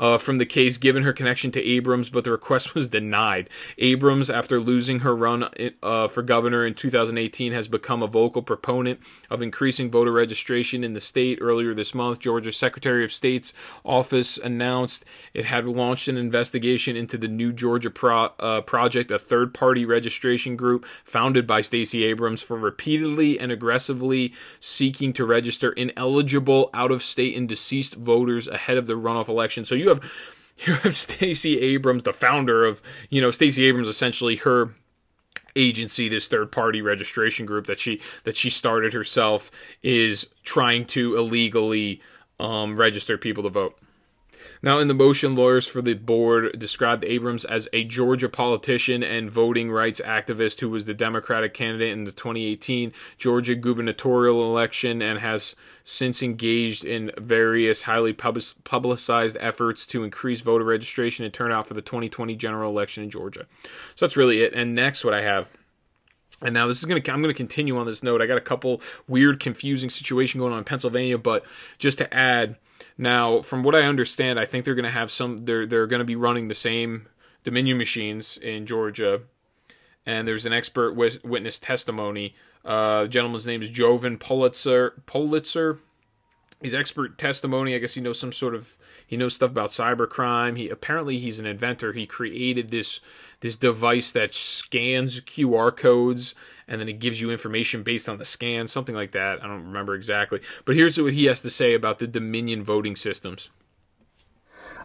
uh, from the case given her connection to Abrams, but the request was denied. Abrams, after losing her run uh, for governor in 2018, has become a vocal proponent of increasing voter registration in the state. Earlier this month, Georgia's Secretary of State's office announced it had launched an investigation into the New Georgia Pro- uh, Project, a third party registration group founded by Stacey Abrams for repeatedly and aggressively seeking to register ineligible out of state and deceased voters ahead of the runoff election. So you have you have Stacey Abrams, the founder of you know Stacey Abrams, essentially her agency this third party registration group that she that she started herself is trying to illegally um, register people to vote now, in the motion, lawyers for the board described Abrams as a Georgia politician and voting rights activist who was the Democratic candidate in the 2018 Georgia gubernatorial election and has since engaged in various highly publicized efforts to increase voter registration and turnout for the 2020 general election in Georgia. So that's really it. And next, what I have. And now this is gonna I'm gonna continue on this note. I got a couple weird, confusing situation going on in Pennsylvania, but just to add, now, from what I understand, I think they're going to have some. They're they're going to be running the same Dominion machines in Georgia, and there's an expert witness testimony. Uh, the gentleman's name is Jovan Pulitzer. Pulitzer. His expert testimony. I guess he knows some sort of he knows stuff about cybercrime. He apparently he's an inventor. He created this this device that scans QR codes and then it gives you information based on the scan, something like that. I don't remember exactly. But here's what he has to say about the Dominion voting systems.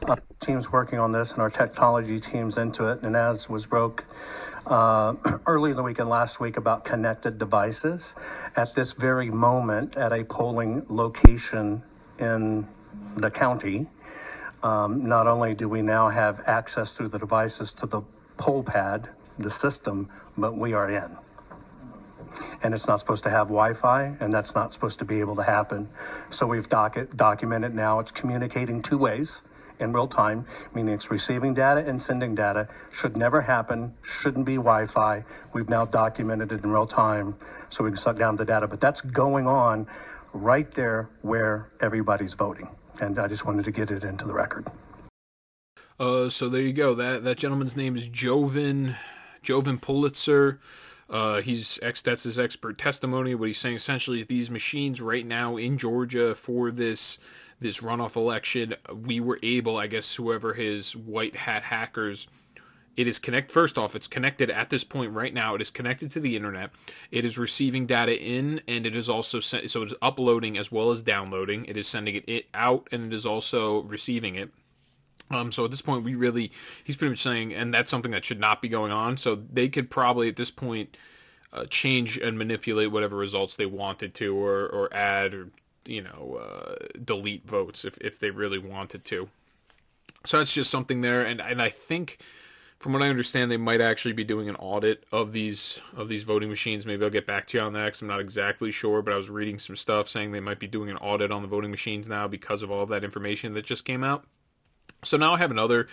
Uh, teams working on this and our technology teams into it. And as was broke uh, early in the week and last week about connected devices, at this very moment at a polling location in the county, um, not only do we now have access through the devices to the poll pad, the system, but we are in and it's not supposed to have Wi-Fi, and that's not supposed to be able to happen. So we've doc- documented now. It's communicating two ways in real time, meaning it's receiving data and sending data. Should never happen. Shouldn't be Wi-Fi. We've now documented it in real time, so we can suck down the data. But that's going on right there where everybody's voting, and I just wanted to get it into the record. Uh, so there you go. That that gentleman's name is Jovan Jovan Pulitzer. Uh, he's ex that's his expert testimony. What he's saying essentially is these machines right now in Georgia for this this runoff election, we were able, I guess, whoever his white hat hackers. It is connect. First off, it's connected at this point right now. It is connected to the internet. It is receiving data in, and it is also sent, so it is uploading as well as downloading. It is sending it out, and it is also receiving it. Um, so at this point, we really, he's pretty much saying, and that's something that should not be going on. So they could probably at this point uh, change and manipulate whatever results they wanted to, or or add or you know uh, delete votes if if they really wanted to. So that's just something there, and and I think from what I understand, they might actually be doing an audit of these of these voting machines. Maybe I'll get back to you on that because I'm not exactly sure. But I was reading some stuff saying they might be doing an audit on the voting machines now because of all of that information that just came out. So now I have another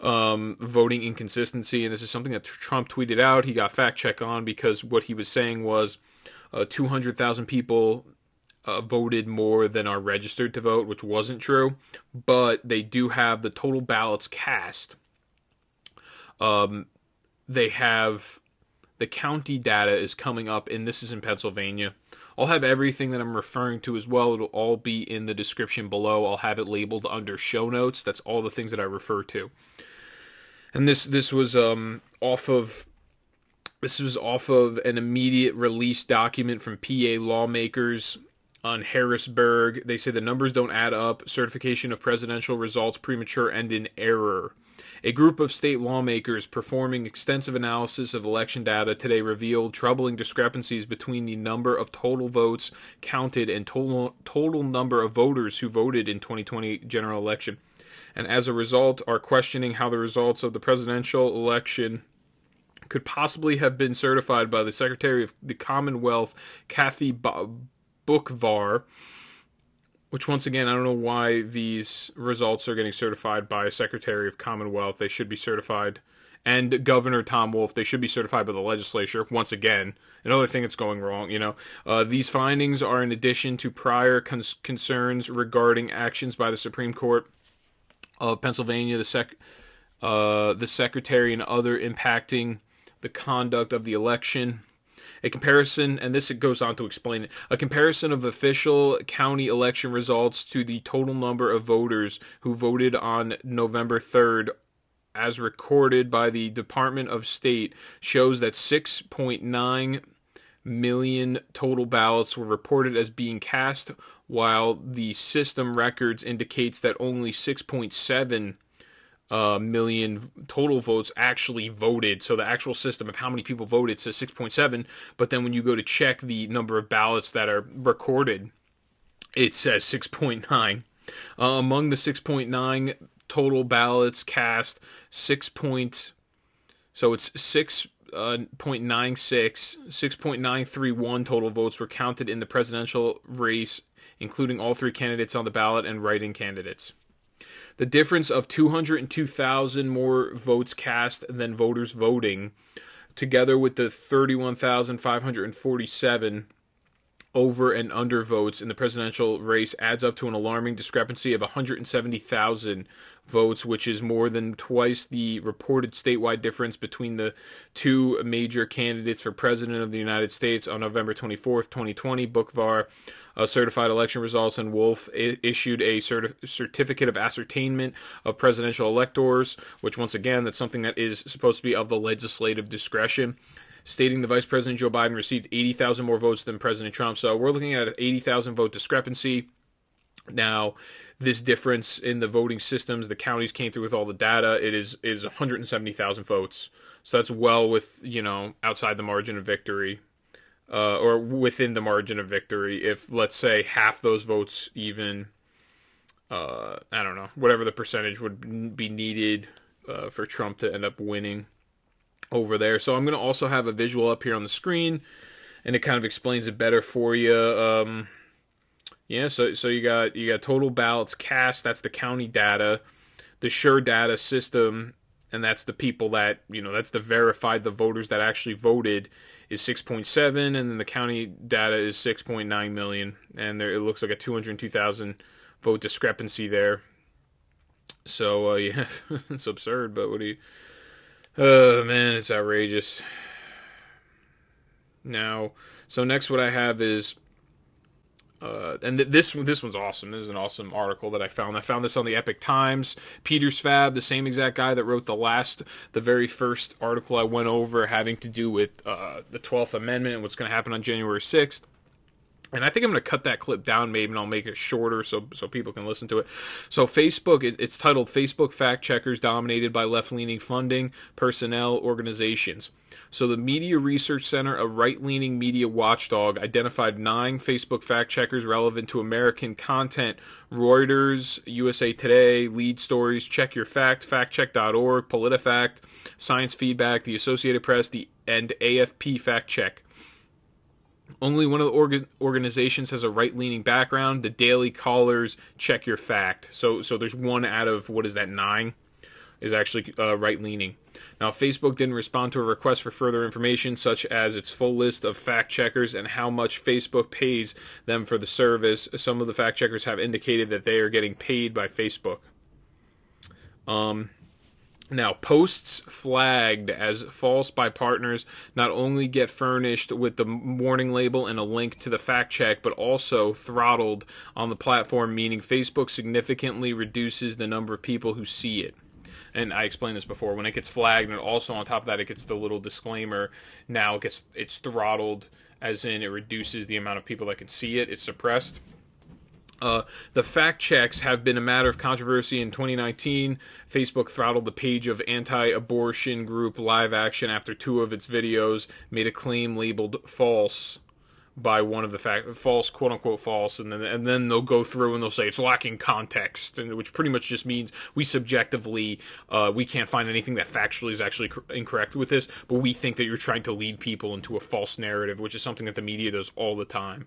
um, voting inconsistency, and this is something that Trump tweeted out. He got fact check on because what he was saying was uh, 200,000 people uh, voted more than are registered to vote, which wasn't true. But they do have the total ballots cast. Um, they have the county data is coming up, and this is in Pennsylvania. I'll have everything that I'm referring to as well. It'll all be in the description below. I'll have it labeled under show notes. That's all the things that I refer to. And this this was um, off of this was off of an immediate release document from PA lawmakers on Harrisburg. They say the numbers don't add up. Certification of presidential results premature and in error. A group of state lawmakers performing extensive analysis of election data today revealed troubling discrepancies between the number of total votes counted and total total number of voters who voted in 2020 general election. And as a result, are questioning how the results of the presidential election could possibly have been certified by the Secretary of the Commonwealth, Kathy Boockvar which once again, I don't know why these results are getting certified by Secretary of Commonwealth. They should be certified, and Governor Tom Wolf. They should be certified by the legislature. Once again, another thing that's going wrong. You know, uh, these findings are in addition to prior cons- concerns regarding actions by the Supreme Court of Pennsylvania, the sec, uh, the secretary, and other impacting the conduct of the election. A comparison, and this goes on to explain it, a comparison of official county election results to the total number of voters who voted on November 3rd as recorded by the Department of State shows that 6.9 million total ballots were reported as being cast while the system records indicates that only 6.7 uh, million total votes actually voted. So the actual system of how many people voted says 6.7, but then when you go to check the number of ballots that are recorded, it says 6.9. Uh, among the 6.9 total ballots cast, 6. Point, so it's 6 uh, 0.96, 6.931 total votes were counted in the presidential race, including all three candidates on the ballot and write in candidates. The difference of 202,000 more votes cast than voters voting, together with the 31,547 over and under votes in the presidential race adds up to an alarming discrepancy of 170,000 votes, which is more than twice the reported statewide difference between the two major candidates for president of the United States on November 24th, 2020. Boockvar uh, certified election results, and Wolf I- issued a certi- certificate of ascertainment of presidential electors, which, once again, that's something that is supposed to be of the legislative discretion stating the Vice President Joe Biden received 80,000 more votes than President Trump. So we're looking at an 80,000 vote discrepancy. Now, this difference in the voting systems, the counties came through with all the data. It is is 170,000 votes. So that's well with you know outside the margin of victory, uh, or within the margin of victory. If let's say half those votes even, uh, I don't know, whatever the percentage would be needed uh, for Trump to end up winning over there. So I'm going to also have a visual up here on the screen, and it kind of explains it better for you. Um, yeah, so so you got you got total ballots cast. That's the county data, the Sure Data system, and that's the people that you know. That's the verified the voters that actually voted is 6.7, and then the county data is 6.9 million, and there it looks like a 202,000 vote discrepancy there. So uh, yeah, it's absurd. But what do you? Oh man, it's outrageous. Now, so next, what I have is, uh, and th- this this one's awesome. This is an awesome article that I found. I found this on the Epoch Times. Peter Svab, the same exact guy that wrote the last, the very first article I went over having to do with uh, the Twelfth Amendment and what's going to happen on January sixth. And I think I'm going to cut that clip down, maybe, and I'll make it shorter so so people can listen to it. So Facebook, it's titled "Facebook Fact Checkers Dominated by Left-Leaning Funding, Personnel, Organizations." So the Media Research Center, a right-leaning media watchdog, identified nine Facebook fact checkers relevant to American content: Reuters, USA Today, Lead Stories, Check Your Fact, FactCheck.org, PolitiFact, Science Feedback, the Associated Press, the and AFP Fact Check. Only one of the orga- organizations has a right-leaning background. The Daily Callers check your fact. So, so there's one out of what is that nine is actually uh, right-leaning. Now, Facebook didn't respond to a request for further information, such as its full list of fact checkers and how much Facebook pays them for the service. Some of the fact checkers have indicated that they are getting paid by Facebook. Um, now, posts flagged as false by partners not only get furnished with the warning label and a link to the fact check, but also throttled on the platform, meaning Facebook significantly reduces the number of people who see it. And I explained this before. When it gets flagged, and also on top of that, it gets the little disclaimer. Now it gets it's throttled, as in it reduces the amount of people that can see it. It's suppressed. Uh, the fact checks have been a matter of controversy in 2019. Facebook throttled the page of anti abortion group Live Action after two of its videos made a claim labeled false by one of the fact false quote unquote false and then and then they'll go through and they'll say it's lacking context and which pretty much just means we subjectively uh, we can't find anything that factually is actually cr- incorrect with this but we think that you're trying to lead people into a false narrative which is something that the media does all the time.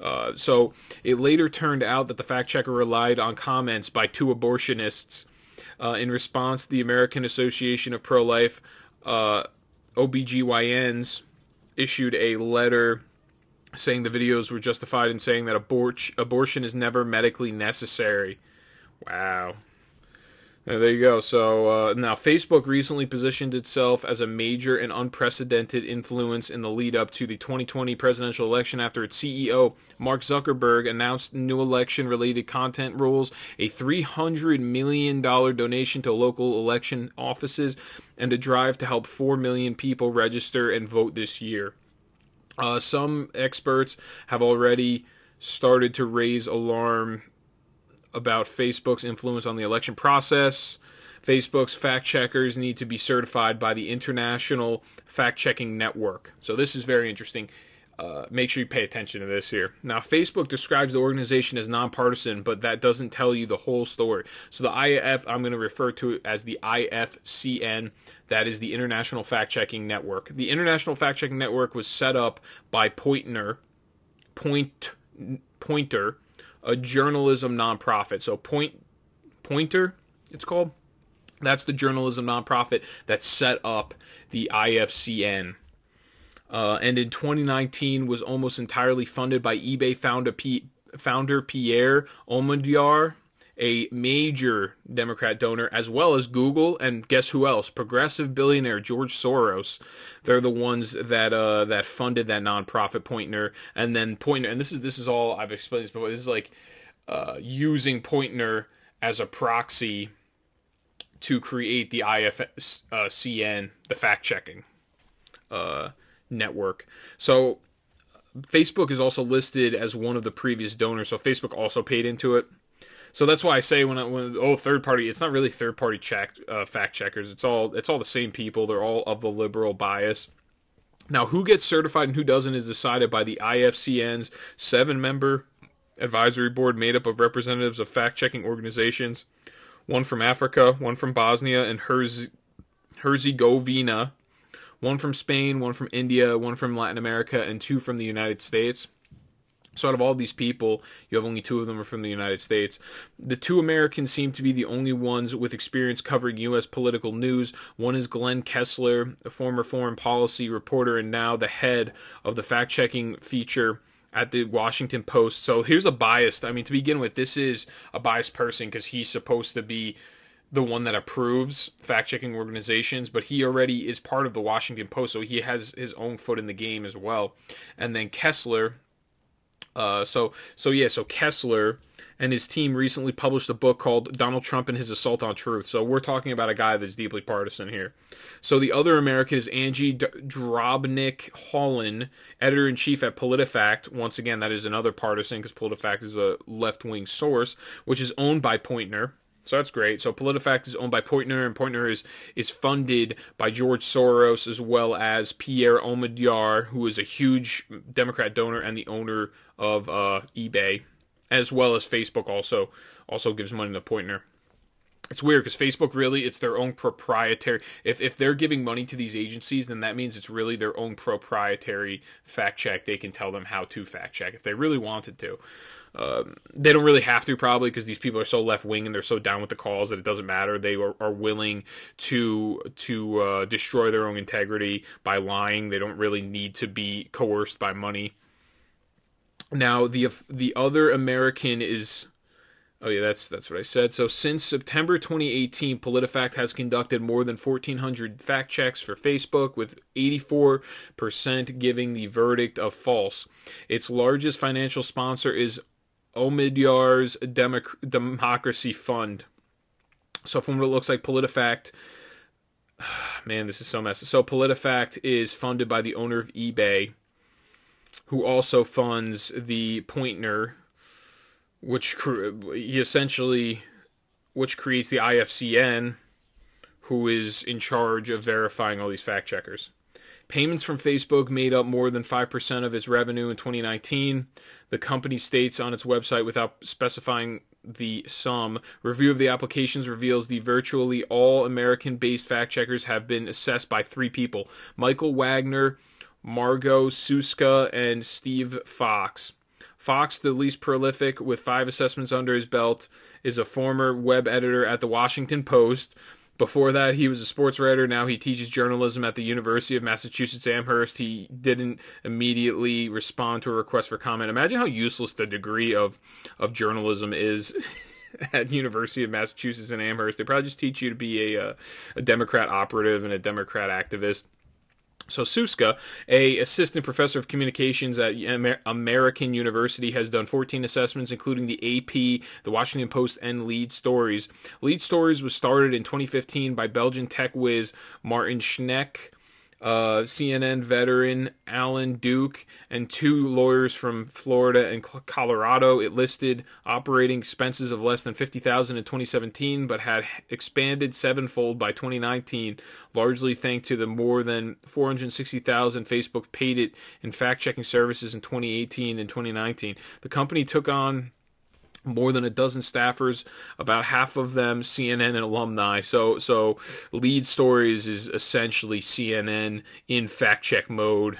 Uh, so it later turned out that the fact checker relied on comments by two abortionists uh, in response the American Association of Pro-Life uh, OBGYNs issued a letter saying the videos were justified in saying that abort- abortion is never medically necessary. Wow. there you go. So uh, now Facebook recently positioned itself as a major and unprecedented influence in the lead up to the 2020 presidential election after its CEO, Mark Zuckerberg, announced new election related content rules, a $300 million donation to local election offices, and a drive to help 4 million people register and vote this year. Uh, some experts have already started to raise alarm about Facebook's influence on the election process. Facebook's fact checkers need to be certified by the International Fact Checking Network. So, this is very interesting. Uh, make sure you pay attention to this here. Now, Facebook describes the organization as nonpartisan, but that doesn't tell you the whole story. So, the IF, I'm going to refer to it as the IFCN. That is the International Fact Checking Network. The International Fact Checking Network was set up by Poynter, Point, Poynter, a journalism nonprofit. So, Point, Poynter, it's called. That's the journalism nonprofit that set up the IFCN uh, and in 2019 was almost entirely funded by eBay founder, P- founder Pierre Omidyar, a major Democrat donor, as well as Google, and guess who else? Progressive billionaire George Soros. They're the ones that uh, that funded that nonprofit Poynter, and then Poynter. And this is this is all I've explained this before. This is like uh, using Poynter as a proxy to create the IFCN, the fact checking. Uh, network. So Facebook is also listed as one of the previous donors, so Facebook also paid into it. So that's why I say when I, when oh third party, it's not really third party check uh, fact checkers. It's all it's all the same people. They're all of the liberal bias. Now, who gets certified and who doesn't is decided by the IFCN's seven member advisory board made up of representatives of fact checking organizations, one from Africa, one from Bosnia and Herz- Herzegovina, one from Spain, one from India, one from Latin America, and two from the United States. So out of all these people, you have only two of them are from the United States. The two Americans seem to be the only ones with experience covering U.S. political news. One is Glenn Kessler, a former foreign policy reporter and now the head of the fact-checking feature at the Washington Post. So here's a biased. I mean, to begin with, this is a biased person because he's supposed to be the one that approves fact checking organizations, but he already is part of the Washington Post, so he has his own foot in the game as well. And then Kessler Uh, so so yeah, so Kessler and his team recently published a book called Donald Trump and His Assault on Truth. So we're talking about a guy that's deeply partisan here. So the other American is Angie Drobnic Holland, editor in chief at PolitiFact. Once again, that is another partisan because PolitiFact is a left wing source, which is owned by Poynter. So that's great. So PolitiFact is owned by Poynter, and Poynter is is funded by George Soros as well as Pierre Omidyar, who is a huge Democrat donor and the owner of uh, eBay, as well as Facebook. Also, also gives money to Poynter. It's weird because Facebook really it's their own proprietary. If if they're giving money to these agencies, then that means it's really their own proprietary fact check. They can tell them how to fact check if they really wanted to. Um, they don't really have to probably because these people are so left wing and they're so down with the cause that it doesn't matter. They are, are willing to to uh, destroy their own integrity by lying. They don't really need to be coerced by money. Now the the other American is Oh yeah, that's that's what I said. So since September 2018, PolitiFact has conducted more than 1,400 fact checks for Facebook, with 84% giving the verdict of false. Its largest financial sponsor is Omidyar's Democ- Democracy Fund. So from what it looks like, PolitiFact. Man, this is so messy. So PolitiFact is funded by the owner of eBay, who also funds the Poynter which he essentially which creates the IFCN who is in charge of verifying all these fact checkers. Payments from Facebook made up more than 5% of its revenue in 2019. The company states on its website without specifying the sum. Review of the applications reveals the virtually all American based fact checkers have been assessed by three people Michael Wagner, Margot Susca, and Steve Fox. Fox, the least prolific with five assessments under his belt, is a former web editor at the Washington Post. Before that, he was a sports writer. Now he teaches journalism at the University of Massachusetts Amherst. He didn't immediately respond to a request for comment. Imagine how useless the degree of of journalism is. at University of Massachusetts in Amherst, they probably just teach you to be a, uh, a Democrat operative and a Democrat activist. So Susca, a assistant professor of communications at American University, has done 14 assessments, including the AP, the Washington Post, and Lead Stories. Lead Stories was started in 2015 by Belgian tech whiz Maarten Schenk uh, CNN veteran Alan Duke, and two lawyers from Florida and Colorado. It listed operating expenses of less than 50000 in 2017, but had expanded sevenfold by 2019, largely thanks to the more than 460000 Facebook paid it in fact checking services in 2018 and 2019. The company took on more than a dozen staffers, about half of them CNN and alumni. So so lead stories is essentially CNN in fact check mode.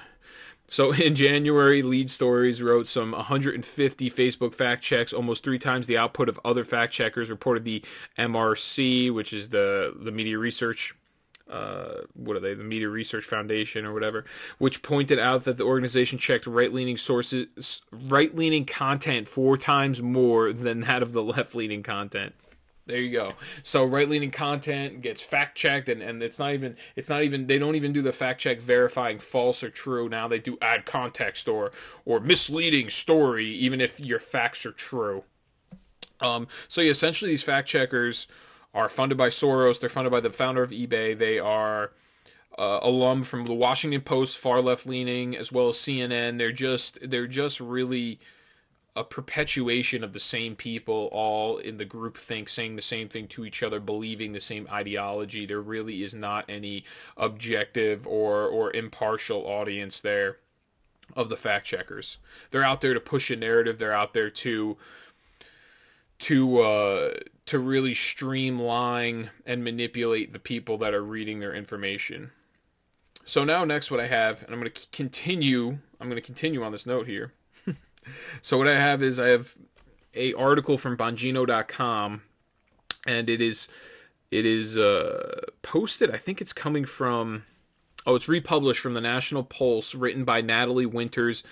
So in January, Lead Stories wrote some 150 Facebook fact checks, almost three times the output of other fact checkers. Reported the MRC, which is the the media research uh, what are they, the Media Research Foundation or whatever, which pointed out that the organization checked right leaning sources, right leaning content four times more than that of the left leaning content. There you go. So right leaning content gets fact checked, and, and it's not even it's not even they don't even do the fact check verifying false or true. Now they do add context or or misleading story, even if your facts are true. Um, so yeah, essentially these fact checkers are funded by Soros. They're funded by the founder of eBay. They are uh, alum from the Washington Post, far left leaning, as well as CNN. They're just they're just really a perpetuation of the same people all in the group think saying the same thing to each other believing the same ideology there really is not any objective or or impartial audience there of the fact checkers they're out there to push a narrative they're out there to to uh to really streamline and manipulate the people that are reading their information. So now next what I have and I'm going to continue I'm going to continue on this note here. so what I have is I have a article from bongino.com and it is it is uh, posted I think it's coming from oh it's republished from the National Pulse written by Natalie Winters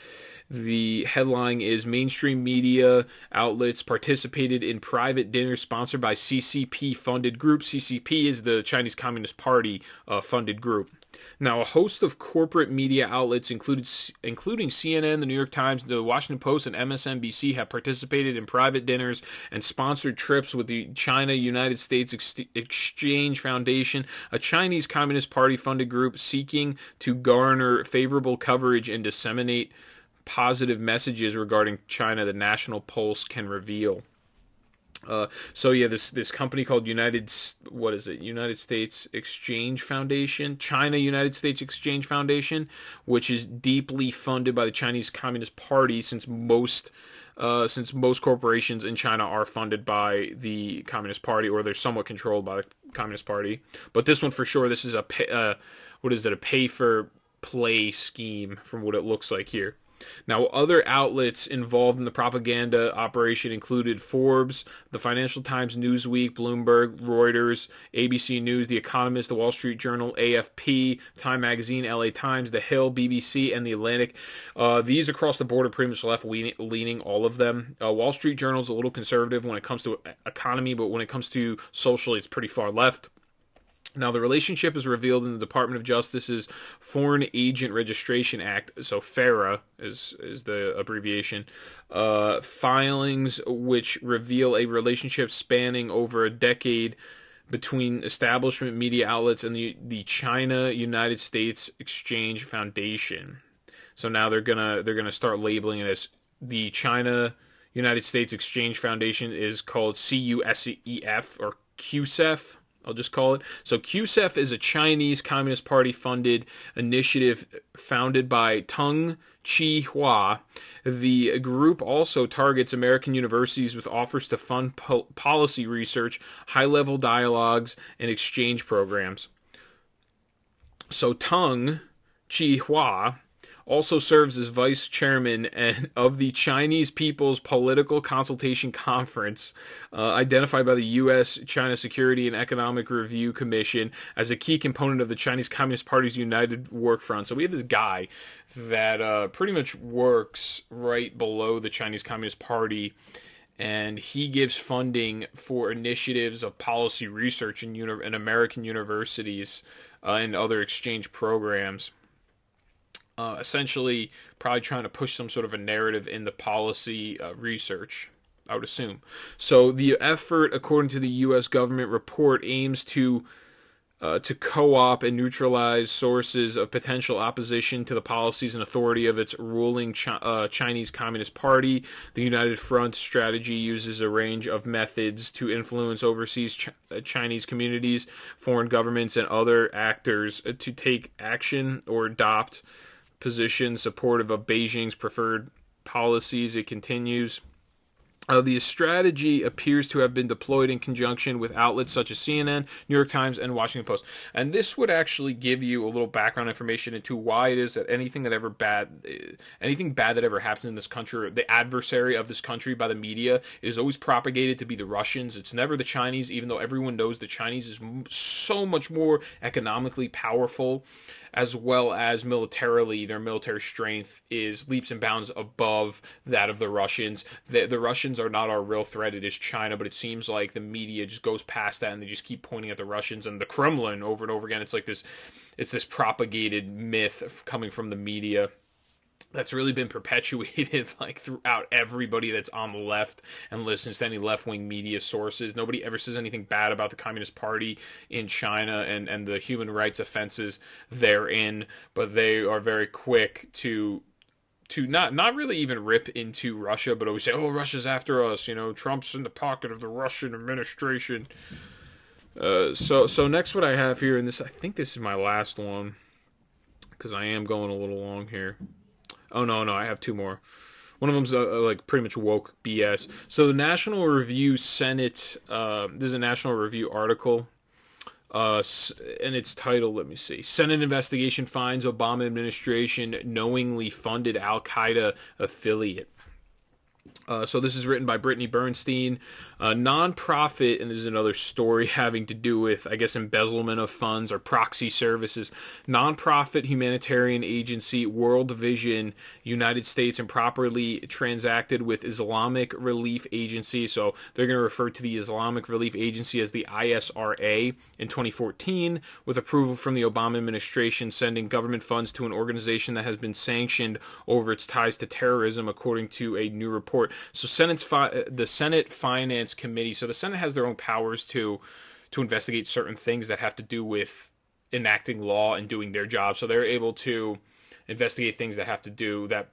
the headline is Mainstream media outlets participated in private dinner sponsored by CCP funded group. CCP is the Chinese Communist Party uh, funded group. Now, a host of corporate media outlets, included, including CNN, the New York Times, the Washington Post, and MSNBC, have participated in private dinners and sponsored trips with the China United States Ex- Exchange Foundation, a Chinese Communist Party funded group seeking to garner favorable coverage and disseminate positive messages regarding China, the National Pulse can reveal. Uh, so yeah, this this company called United what is it? United States Exchange Foundation, China United States Exchange Foundation, which is deeply funded by the Chinese Communist Party, since most uh, since most corporations in China are funded by the Communist Party or they're somewhat controlled by the Communist Party. But this one for sure, this is a pay, uh, what is it? A pay for play scheme from what it looks like here. Now, other outlets involved in the propaganda operation included Forbes, the Financial Times, Newsweek, Bloomberg, Reuters, ABC News, The Economist, The Wall Street Journal, AFP, Time Magazine, LA Times, The Hill, BBC, and The Atlantic. Uh, these across the board are pretty much left leaning, all of them. Uh, Wall Street Journal is a little conservative when it comes to economy, but when it comes to social, it's pretty far left. Now, the relationship is revealed in the Department of Justice's Foreign Agent Registration Act, so FARA is, is the abbreviation, uh, filings which reveal a relationship spanning over a decade between establishment media outlets and the, the China United States Exchange Foundation. So now they're gonna they're gonna start labeling it as the China United States Exchange Foundation is called CUSEF or QCEF I'll just call it. So QCEF is a Chinese Communist Party funded initiative founded by Tung Chee-hwa. The group also targets American universities with offers to fund po- policy research, high level dialogues, and exchange programs. So Tung Chee-hwa also serves as vice chairman and of the Chinese People's Political Consultation Conference, uh, identified by the U.S. China Security and Economic Review Commission as a key component of the Chinese Communist Party's United Work Front. So we have this guy that uh, pretty much works right below the Chinese Communist Party and he gives funding for initiatives of policy research in, uni- in American universities uh, and other exchange programs uh, essentially probably trying to push some sort of a narrative in the policy uh, research. I would assume. So the effort, according to the U.S. government report, aims to uh, to co-op and neutralize sources of potential opposition to the policies and authority of its ruling Chi- uh, Chinese Communist Party. The United Front strategy uses a range of methods to influence overseas Ch- uh, Chinese communities, foreign governments, and other actors uh, to take action or adopt position supportive of Beijing's preferred policies. It continues. Uh, the strategy appears to have been deployed in conjunction with outlets such as CNN, New York Times, and Washington Post. And this would actually give you a little background information into why it is that anything that ever bad, anything bad that ever happens in this country, the adversary of this country by the media is always propagated to be the Russians. It's never the Chinese, even though everyone knows the Chinese is so much more economically powerful as well as militarily, their military strength is leaps and bounds above that of the Russians. The, the Russians are not our real threat, it is China, but it seems like the media just goes past that and they just keep pointing at the Russians and the Kremlin over and over again. It's like this, it's this propagated myth coming from the media that's really been perpetuated like throughout everybody that's on the left and listens to any left-wing media sources nobody ever says anything bad about the communist party in china and and the human rights offenses therein but they are very quick to to not not really even rip into Russia, but always say, "Oh, Russia's after us." You know, Trump's in the pocket of the Russian administration. Uh, so so next, what I have here, and this I think this is my last one because I am going a little long here. Oh no, no, I have two more. One of them's uh, uh like pretty much woke BS. So the National Review Senate. Uh, this is a National Review article, uh, and it's titled. Let me see. Senate investigation finds Obama administration knowingly funded Al Qaeda affiliate. Uh, so this is written by Brittany Bernstein, a nonprofit, and this is another story having to do with, I guess, embezzlement of funds or proxy services. Nonprofit humanitarian agency World Vision, United States, improperly transacted with Islamic Relief Agency. So they're going to refer to the Islamic Relief Agency as the ISRA in 2014, with approval from the Obama administration, sending government funds to an organization that has been sanctioned over its ties to terrorism, according to a new report. So Senate's fi- the Senate Finance Committee. So the Senate has their own powers to to investigate certain things that have to do with enacting law and doing their job. So they're able to investigate things that have to do that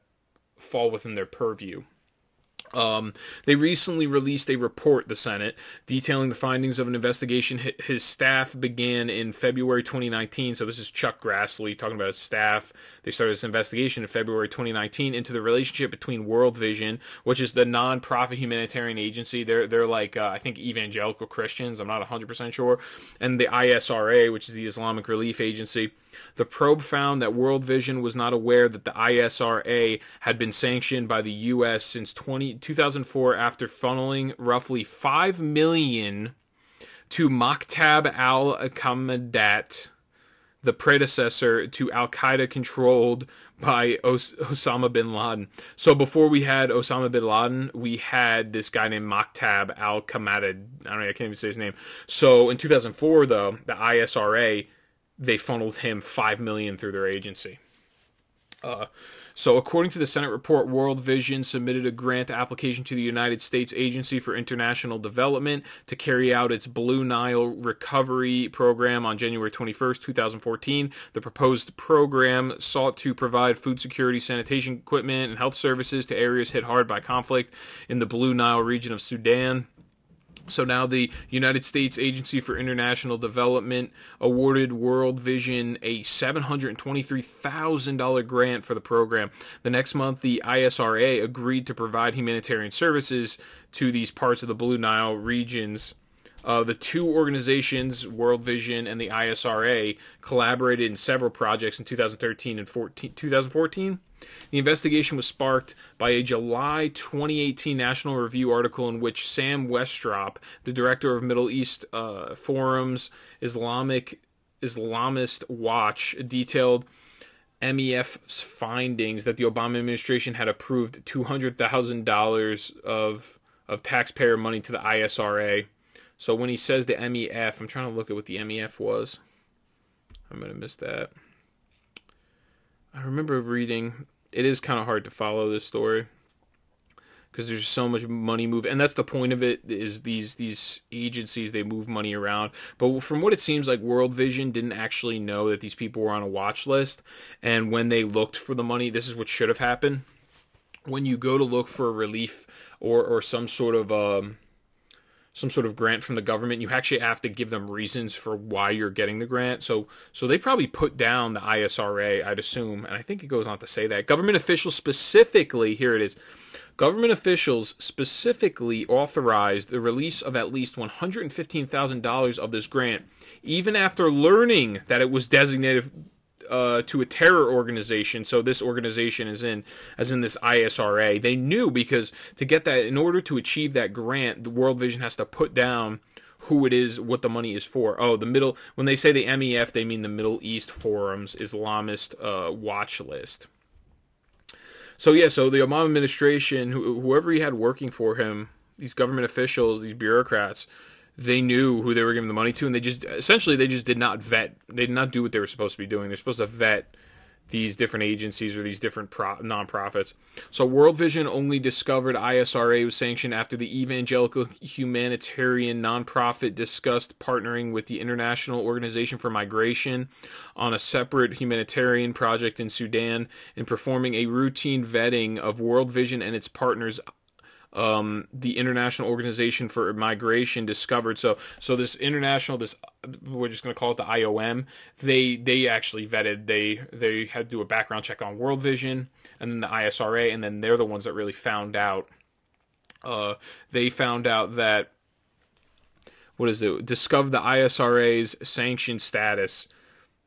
fall within their purview. Um, they recently released a report, the Senate, detailing the findings of an investigation his staff began in February 2019. So, this is Chuck Grassley talking about his staff. They started this investigation in February 2019 into the relationship between World Vision, which is the nonprofit humanitarian agency. They're, they're like, uh, I think, evangelical Christians. I'm not 100% sure. And the ISRA, which is the Islamic Relief Agency. The probe found that World Vision was not aware that the ISRA had been sanctioned by the U.S. since 20, 2004 after funneling roughly 5 million to Maktab al Aqadat, the predecessor to Al Qaeda controlled by Os- Osama bin Laden. So before we had Osama bin Laden, we had this guy named Maktab al Qamada. I don't know, I can't even say his name. So in 2004, though, the ISRA they funneled him five million through their agency. Uh, so, according to the Senate report, World Vision submitted a grant application to the United States Agency for International Development to carry out its Blue Nile Recovery Program on January 21st, 2014. The proposed program sought to provide food security, sanitation equipment, and health services to areas hit hard by conflict in the Blue Nile region of Sudan. So now the United States Agency for International Development awarded World Vision a $723,000 grant for the program. The next month, the ISRA agreed to provide humanitarian services to these parts of the Blue Nile regions. Uh, the two organizations, World Vision and the ISRA, collaborated in several projects in 2013 and 14, 2014. The investigation was sparked by a July 2018 National Review article in which Sam Westrop, the director of Middle East uh, Forum's Islamic Islamist Watch, detailed MEF's findings that the Obama administration had approved $200,000 of of taxpayer money to the ISRA. So when he says the MEF, I'm trying to look at what the MEF was. I'm going to miss that. I remember reading it is kind of hard to follow this story because there's so much money move and that's the point of it is these these agencies they move money around but from what it seems like world vision didn't actually know that these people were on a watch list and when they looked for the money this is what should have happened when you go to look for relief or or some sort of um some sort of grant from the government, you actually have to give them reasons for why you're getting the grant. So so they probably put down the ISRA, I'd assume, and I think it goes on to say that government officials specifically here it is. Government officials specifically authorized the release of at least $115,000 of this grant, even after learning that it was designated uh, to a terror organization. So this organization is in, as in this ISRA. They knew because to get that, in order to achieve that grant, the World Vision has to put down who it is, what the money is for. Oh, the middle. When they say the MEF, they mean the Middle East Forum's Islamist uh, watch list. So yeah, so the Obama administration, whoever he had working for him, these government officials, these bureaucrats, they knew who they were giving the money to, and they just essentially they just did not vet. They did not do what they were supposed to be doing. They're supposed to vet these different agencies or these different pro- nonprofits. So World Vision only discovered ISRA was sanctioned after the evangelical humanitarian nonprofit discussed partnering with the International Organization for Migration on a separate humanitarian project in Sudan and performing a routine vetting of World Vision and its partners um, the International Organization for Migration discovered. So, so this international, this we're just going to call it the IOM. They they actually vetted. They they had to do a background check on World Vision and then the ISRA, and then they're the ones that really found out. Uh, they found out that what is it? Discovered the ISRA's sanction status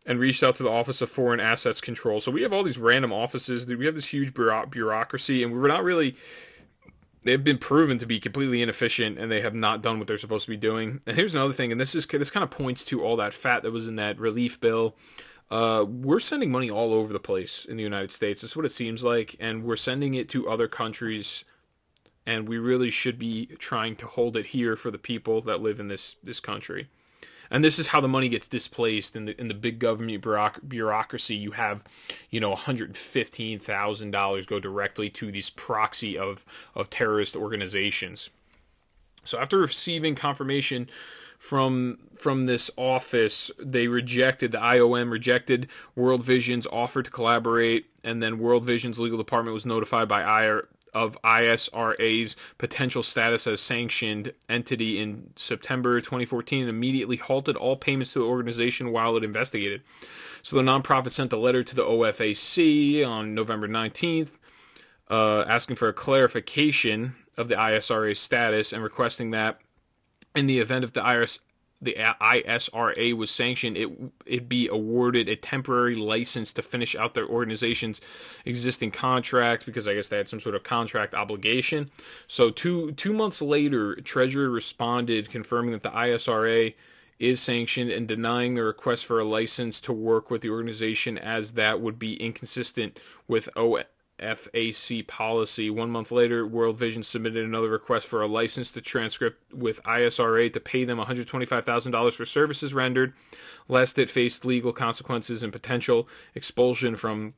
and reached out to the Office of Foreign Assets Control. So we have all these random offices. We have this huge bureaucracy, and we're not really they've been proven to be completely inefficient and they have not done what they're supposed to be doing. And here's another thing, and this is this kind of points to all that fat that was in that relief bill. Uh, we're sending money all over the place in the United States. That's what it seems like, and we're sending it to other countries. And we really should be trying to hold it here for the people that live in this this country and this is how the money gets displaced in the in the big government bureaucracy. You have, you know, one hundred fifteen thousand dollars go directly to these proxy of of terrorist organizations. So after receiving confirmation from from this office, they rejected the IOM rejected World Vision's offer to collaborate, and then World Vision's legal department was notified by of ISRA's potential status as sanctioned entity in September 2014 and immediately halted all payments to the organization while it investigated. So the nonprofit sent a letter to the OFAC on November 19th uh, asking for a clarification of the ISRA status and requesting that in the event of the IRS the ISRA was sanctioned, it it be awarded a temporary license to finish out their organization's existing contracts because I guess they had some sort of contract obligation. So two two months later, Treasury responded confirming that the ISRA is sanctioned and denying the request for a license to work with the organization as that would be inconsistent with O FAC policy. One month later, World Vision submitted another request for a license to transcript with ISRA to pay them $125,000 for services rendered, lest it faced legal consequences and potential expulsion from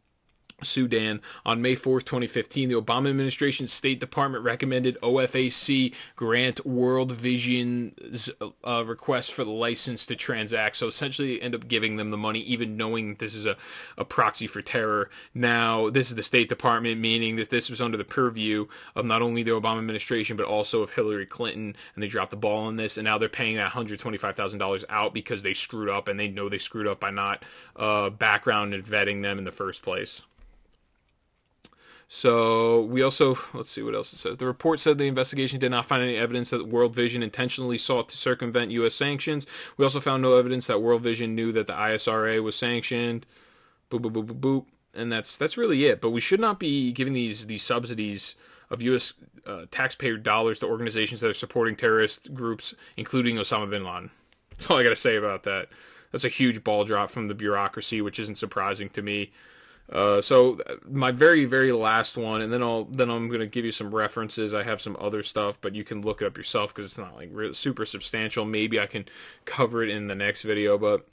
Sudan. On May 4th, 2015, the Obama administration's State Department recommended OFAC grant World Vision's uh, request for the license to transact. So essentially, they end up giving them the money, even knowing this is a, a proxy for terror. Now, this is the State Department, meaning that this was under the purview of not only the Obama administration, but also of Hillary Clinton, and they dropped the ball on this, and now they're paying that $125,000 out because they screwed up, and they know they screwed up by not uh, background and vetting them in the first place. So we also let's see what else it says. The report said the investigation did not find any evidence that World Vision intentionally sought to circumvent U.S. sanctions. We also found no evidence that World Vision knew that the ISRA was sanctioned. Boop boop boop boop boop. And that's that's really it. But we should not be giving these these subsidies of U.S. Uh, taxpayer dollars to organizations that are supporting terrorist groups, including Osama bin Laden. That's all I got to say about that. That's a huge ball drop from the bureaucracy, which isn't surprising to me. Uh, so my very very last one, and then I'll then I'm gonna give you some references. I have some other stuff, but you can look it up yourself because it's not like super substantial. Maybe I can cover it in the next video, but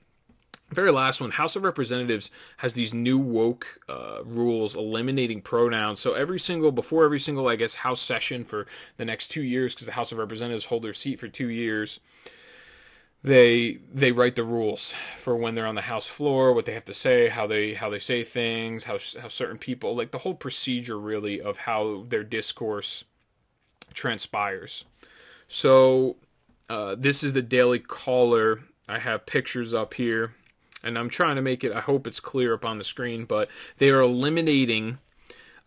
very last one house of representatives has these new woke uh, rules eliminating pronouns so every single before every single i guess house session for the next two years because the house of representatives hold their seat for two years they they write the rules for when they're on the house floor what they have to say how they how they say things how how certain people like the whole procedure really of how their discourse transpires. So uh, this is the daily caller. I have pictures up here and i'm trying to make it i hope it's clear up on the screen but they are eliminating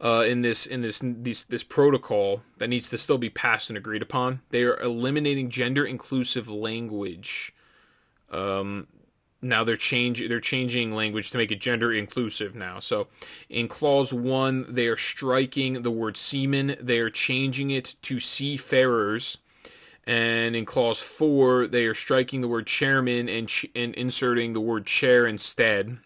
uh, in this in this, this this protocol that needs to still be passed and agreed upon. They are eliminating gender inclusive language. Um, now they're change they're changing language to make it gender inclusive now. So in clause one, they are striking the word seaman. They are changing it to seafarers. And in clause four, they are striking the word chairman and, ch- and inserting the word chair instead.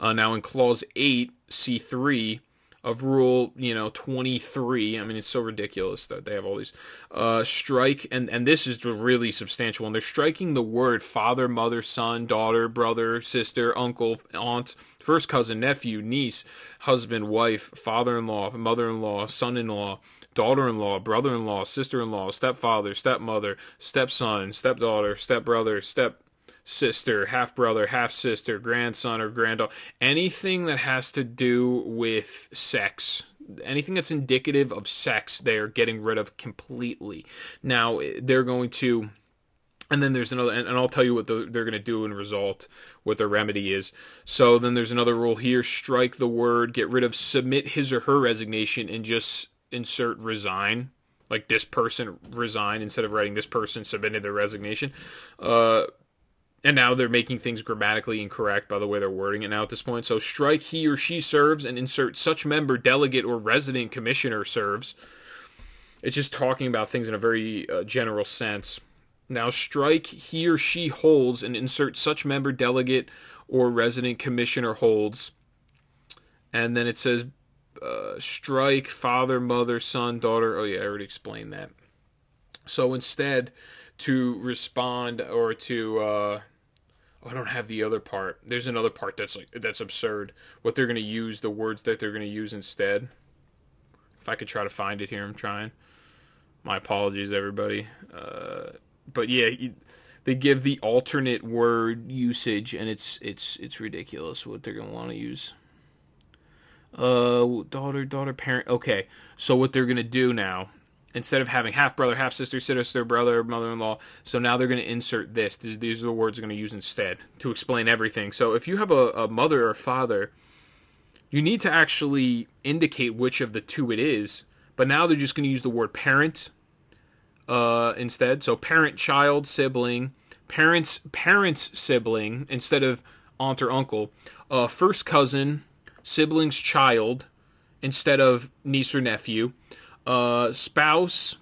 Uh, now in clause 8, C3 of rule, you know, 23, I mean, it's so ridiculous that they have all these uh, strike, and, and this is the really substantial one. They're striking the word father, mother, son, daughter, brother, sister, uncle, aunt, first cousin, nephew, niece, husband, wife, father in law, mother in law, son in law, daughter in law, brother in law, sister in law, stepfather, stepmother, stepson, stepdaughter, stepbrother, step sister, half brother, half sister, grandson, or granddaughter, anything that has to do with sex, anything that's indicative of sex, they're getting rid of completely. Now, they're going to. And then there's another, and, I'll tell you what the, they're going to do in result, what the remedy is. So then there's another rule here: strike the word, get rid of submit his or her resignation, and just insert resign like this person resigned instead of writing this person submitted their resignation. Uh, and now they're making things grammatically incorrect by the way they're wording it now at this point. So strike he or she serves and insert such member, delegate, or resident commissioner serves. it's just talking about things in a very uh, general sense. Now, strike he or she holds and insert such member, delegate, or resident commissioner holds. And then it says uh, strike father, mother, son, daughter. Oh, yeah, I already explained that. So instead, to respond or to. Uh, I don't have the other part. There's another part that's like that's absurd. What they're to use, the words that they're to use instead. If I could try to find it here, I'm trying. My apologies, everybody. Uh, but yeah, you, they give the alternate word usage, and it's it's it's ridiculous what they're gonna want to use. Uh, daughter, daughter, parent. Okay, so what they're gonna do now, instead of having half brother, half sister, sister, brother, mother-in-law, so now they're gonna insert this. These, these are the words they're gonna use instead to explain everything. So if you have a, a mother or father, you need to actually indicate which of the two it is. But now they're just gonna use the word parent uh, instead. So parent, child, sibling, parents, parents, sibling instead of aunt or uncle. Uh, first cousin, siblings, child instead of niece or nephew. Uh, spouse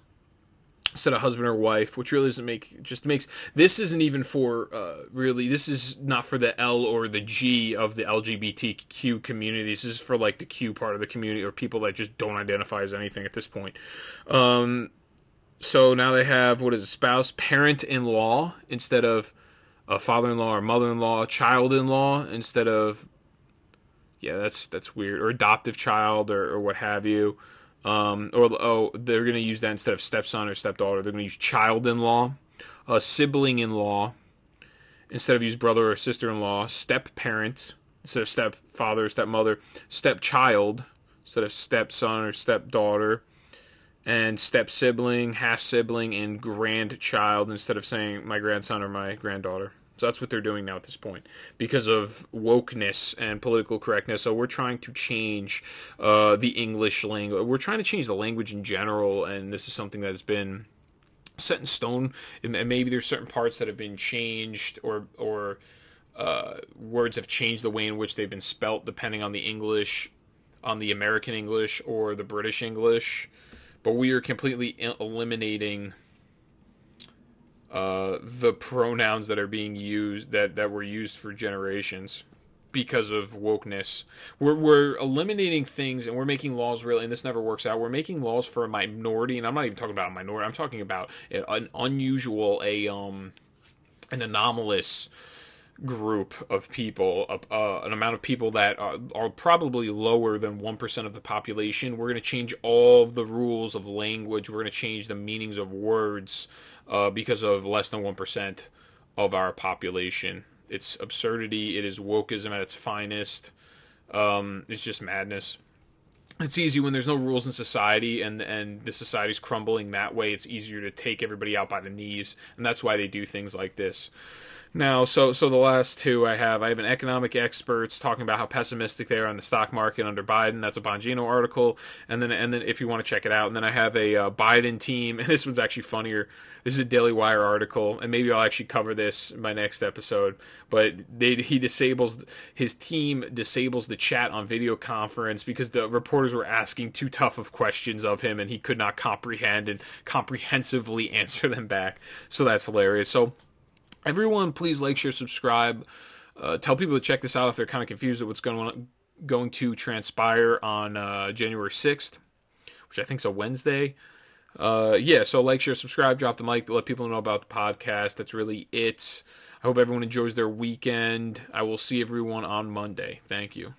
instead of husband or wife, which really doesn't make just makes this isn't even for uh, really this is not for the L or the G of the LGBTQ community. This is for like the Q part of the community or people that just don't identify as anything at this point. Um, so now they have what is a spouse, parent in law instead of a father in law or mother in law, child in law instead of yeah, that's that's weird or adoptive child or, or what have you. Um, or oh, they're going to use that instead of stepson or stepdaughter. They're going to use child in law, a sibling in law instead of use brother or sister in law, step parent instead of stepfather or stepmother, stepchild instead of stepson or stepdaughter and step sibling, half sibling, and grandchild instead of saying my grandson or my granddaughter. So that's what they're doing now at this point because of wokeness and political correctness. So we're trying to change uh, the English language. We're trying to change the language in general, and this is something that has been set in stone. And maybe there's certain parts that have been changed, or or uh, words have changed the way in which they've been spelt depending on the English, on the American English or the British English but we are completely eliminating uh, the pronouns that are being used that that were used for generations because of wokeness. We're we're eliminating things and we're making laws really, and this never works out. We're making laws for a minority, and I'm not even talking about a minority. I'm talking about an unusual, a um, an anomalous group of people, uh, an amount of people that are, are probably lower than 1% of the population. We're going to change all the rules of language. We're going to change the meanings of words uh, because of less than 1% of our population. It's absurdity. It is wokeism at its finest. Um, it's just madness. It's easy when there's no rules in society and and the society's crumbling that way. It's easier to take everybody out by the knees, and that's why they do things like this. Now, so so the last two I have, I have an economic experts talking about how pessimistic they are on the stock market under Biden. That's a Bongino article, and then and then if you want to check it out, and then I have a uh, Biden team, and this one's actually funnier. This is a Daily Wire article, and maybe I'll actually cover this in my next episode. But they, he disables his team disables the chat on video conference because the reporters were asking too tough of questions of him, and he could not comprehend and comprehensively answer them back. So that's hilarious. So everyone please like share subscribe. Uh, tell people to check this out if they're kind of confused at what's going on going to transpire on uh, january 6th which i think is a wednesday. Uh, yeah so like share subscribe drop the mic let people know about the podcast. That's really it. I hope everyone enjoys their weekend. I will see everyone on monday. Thank you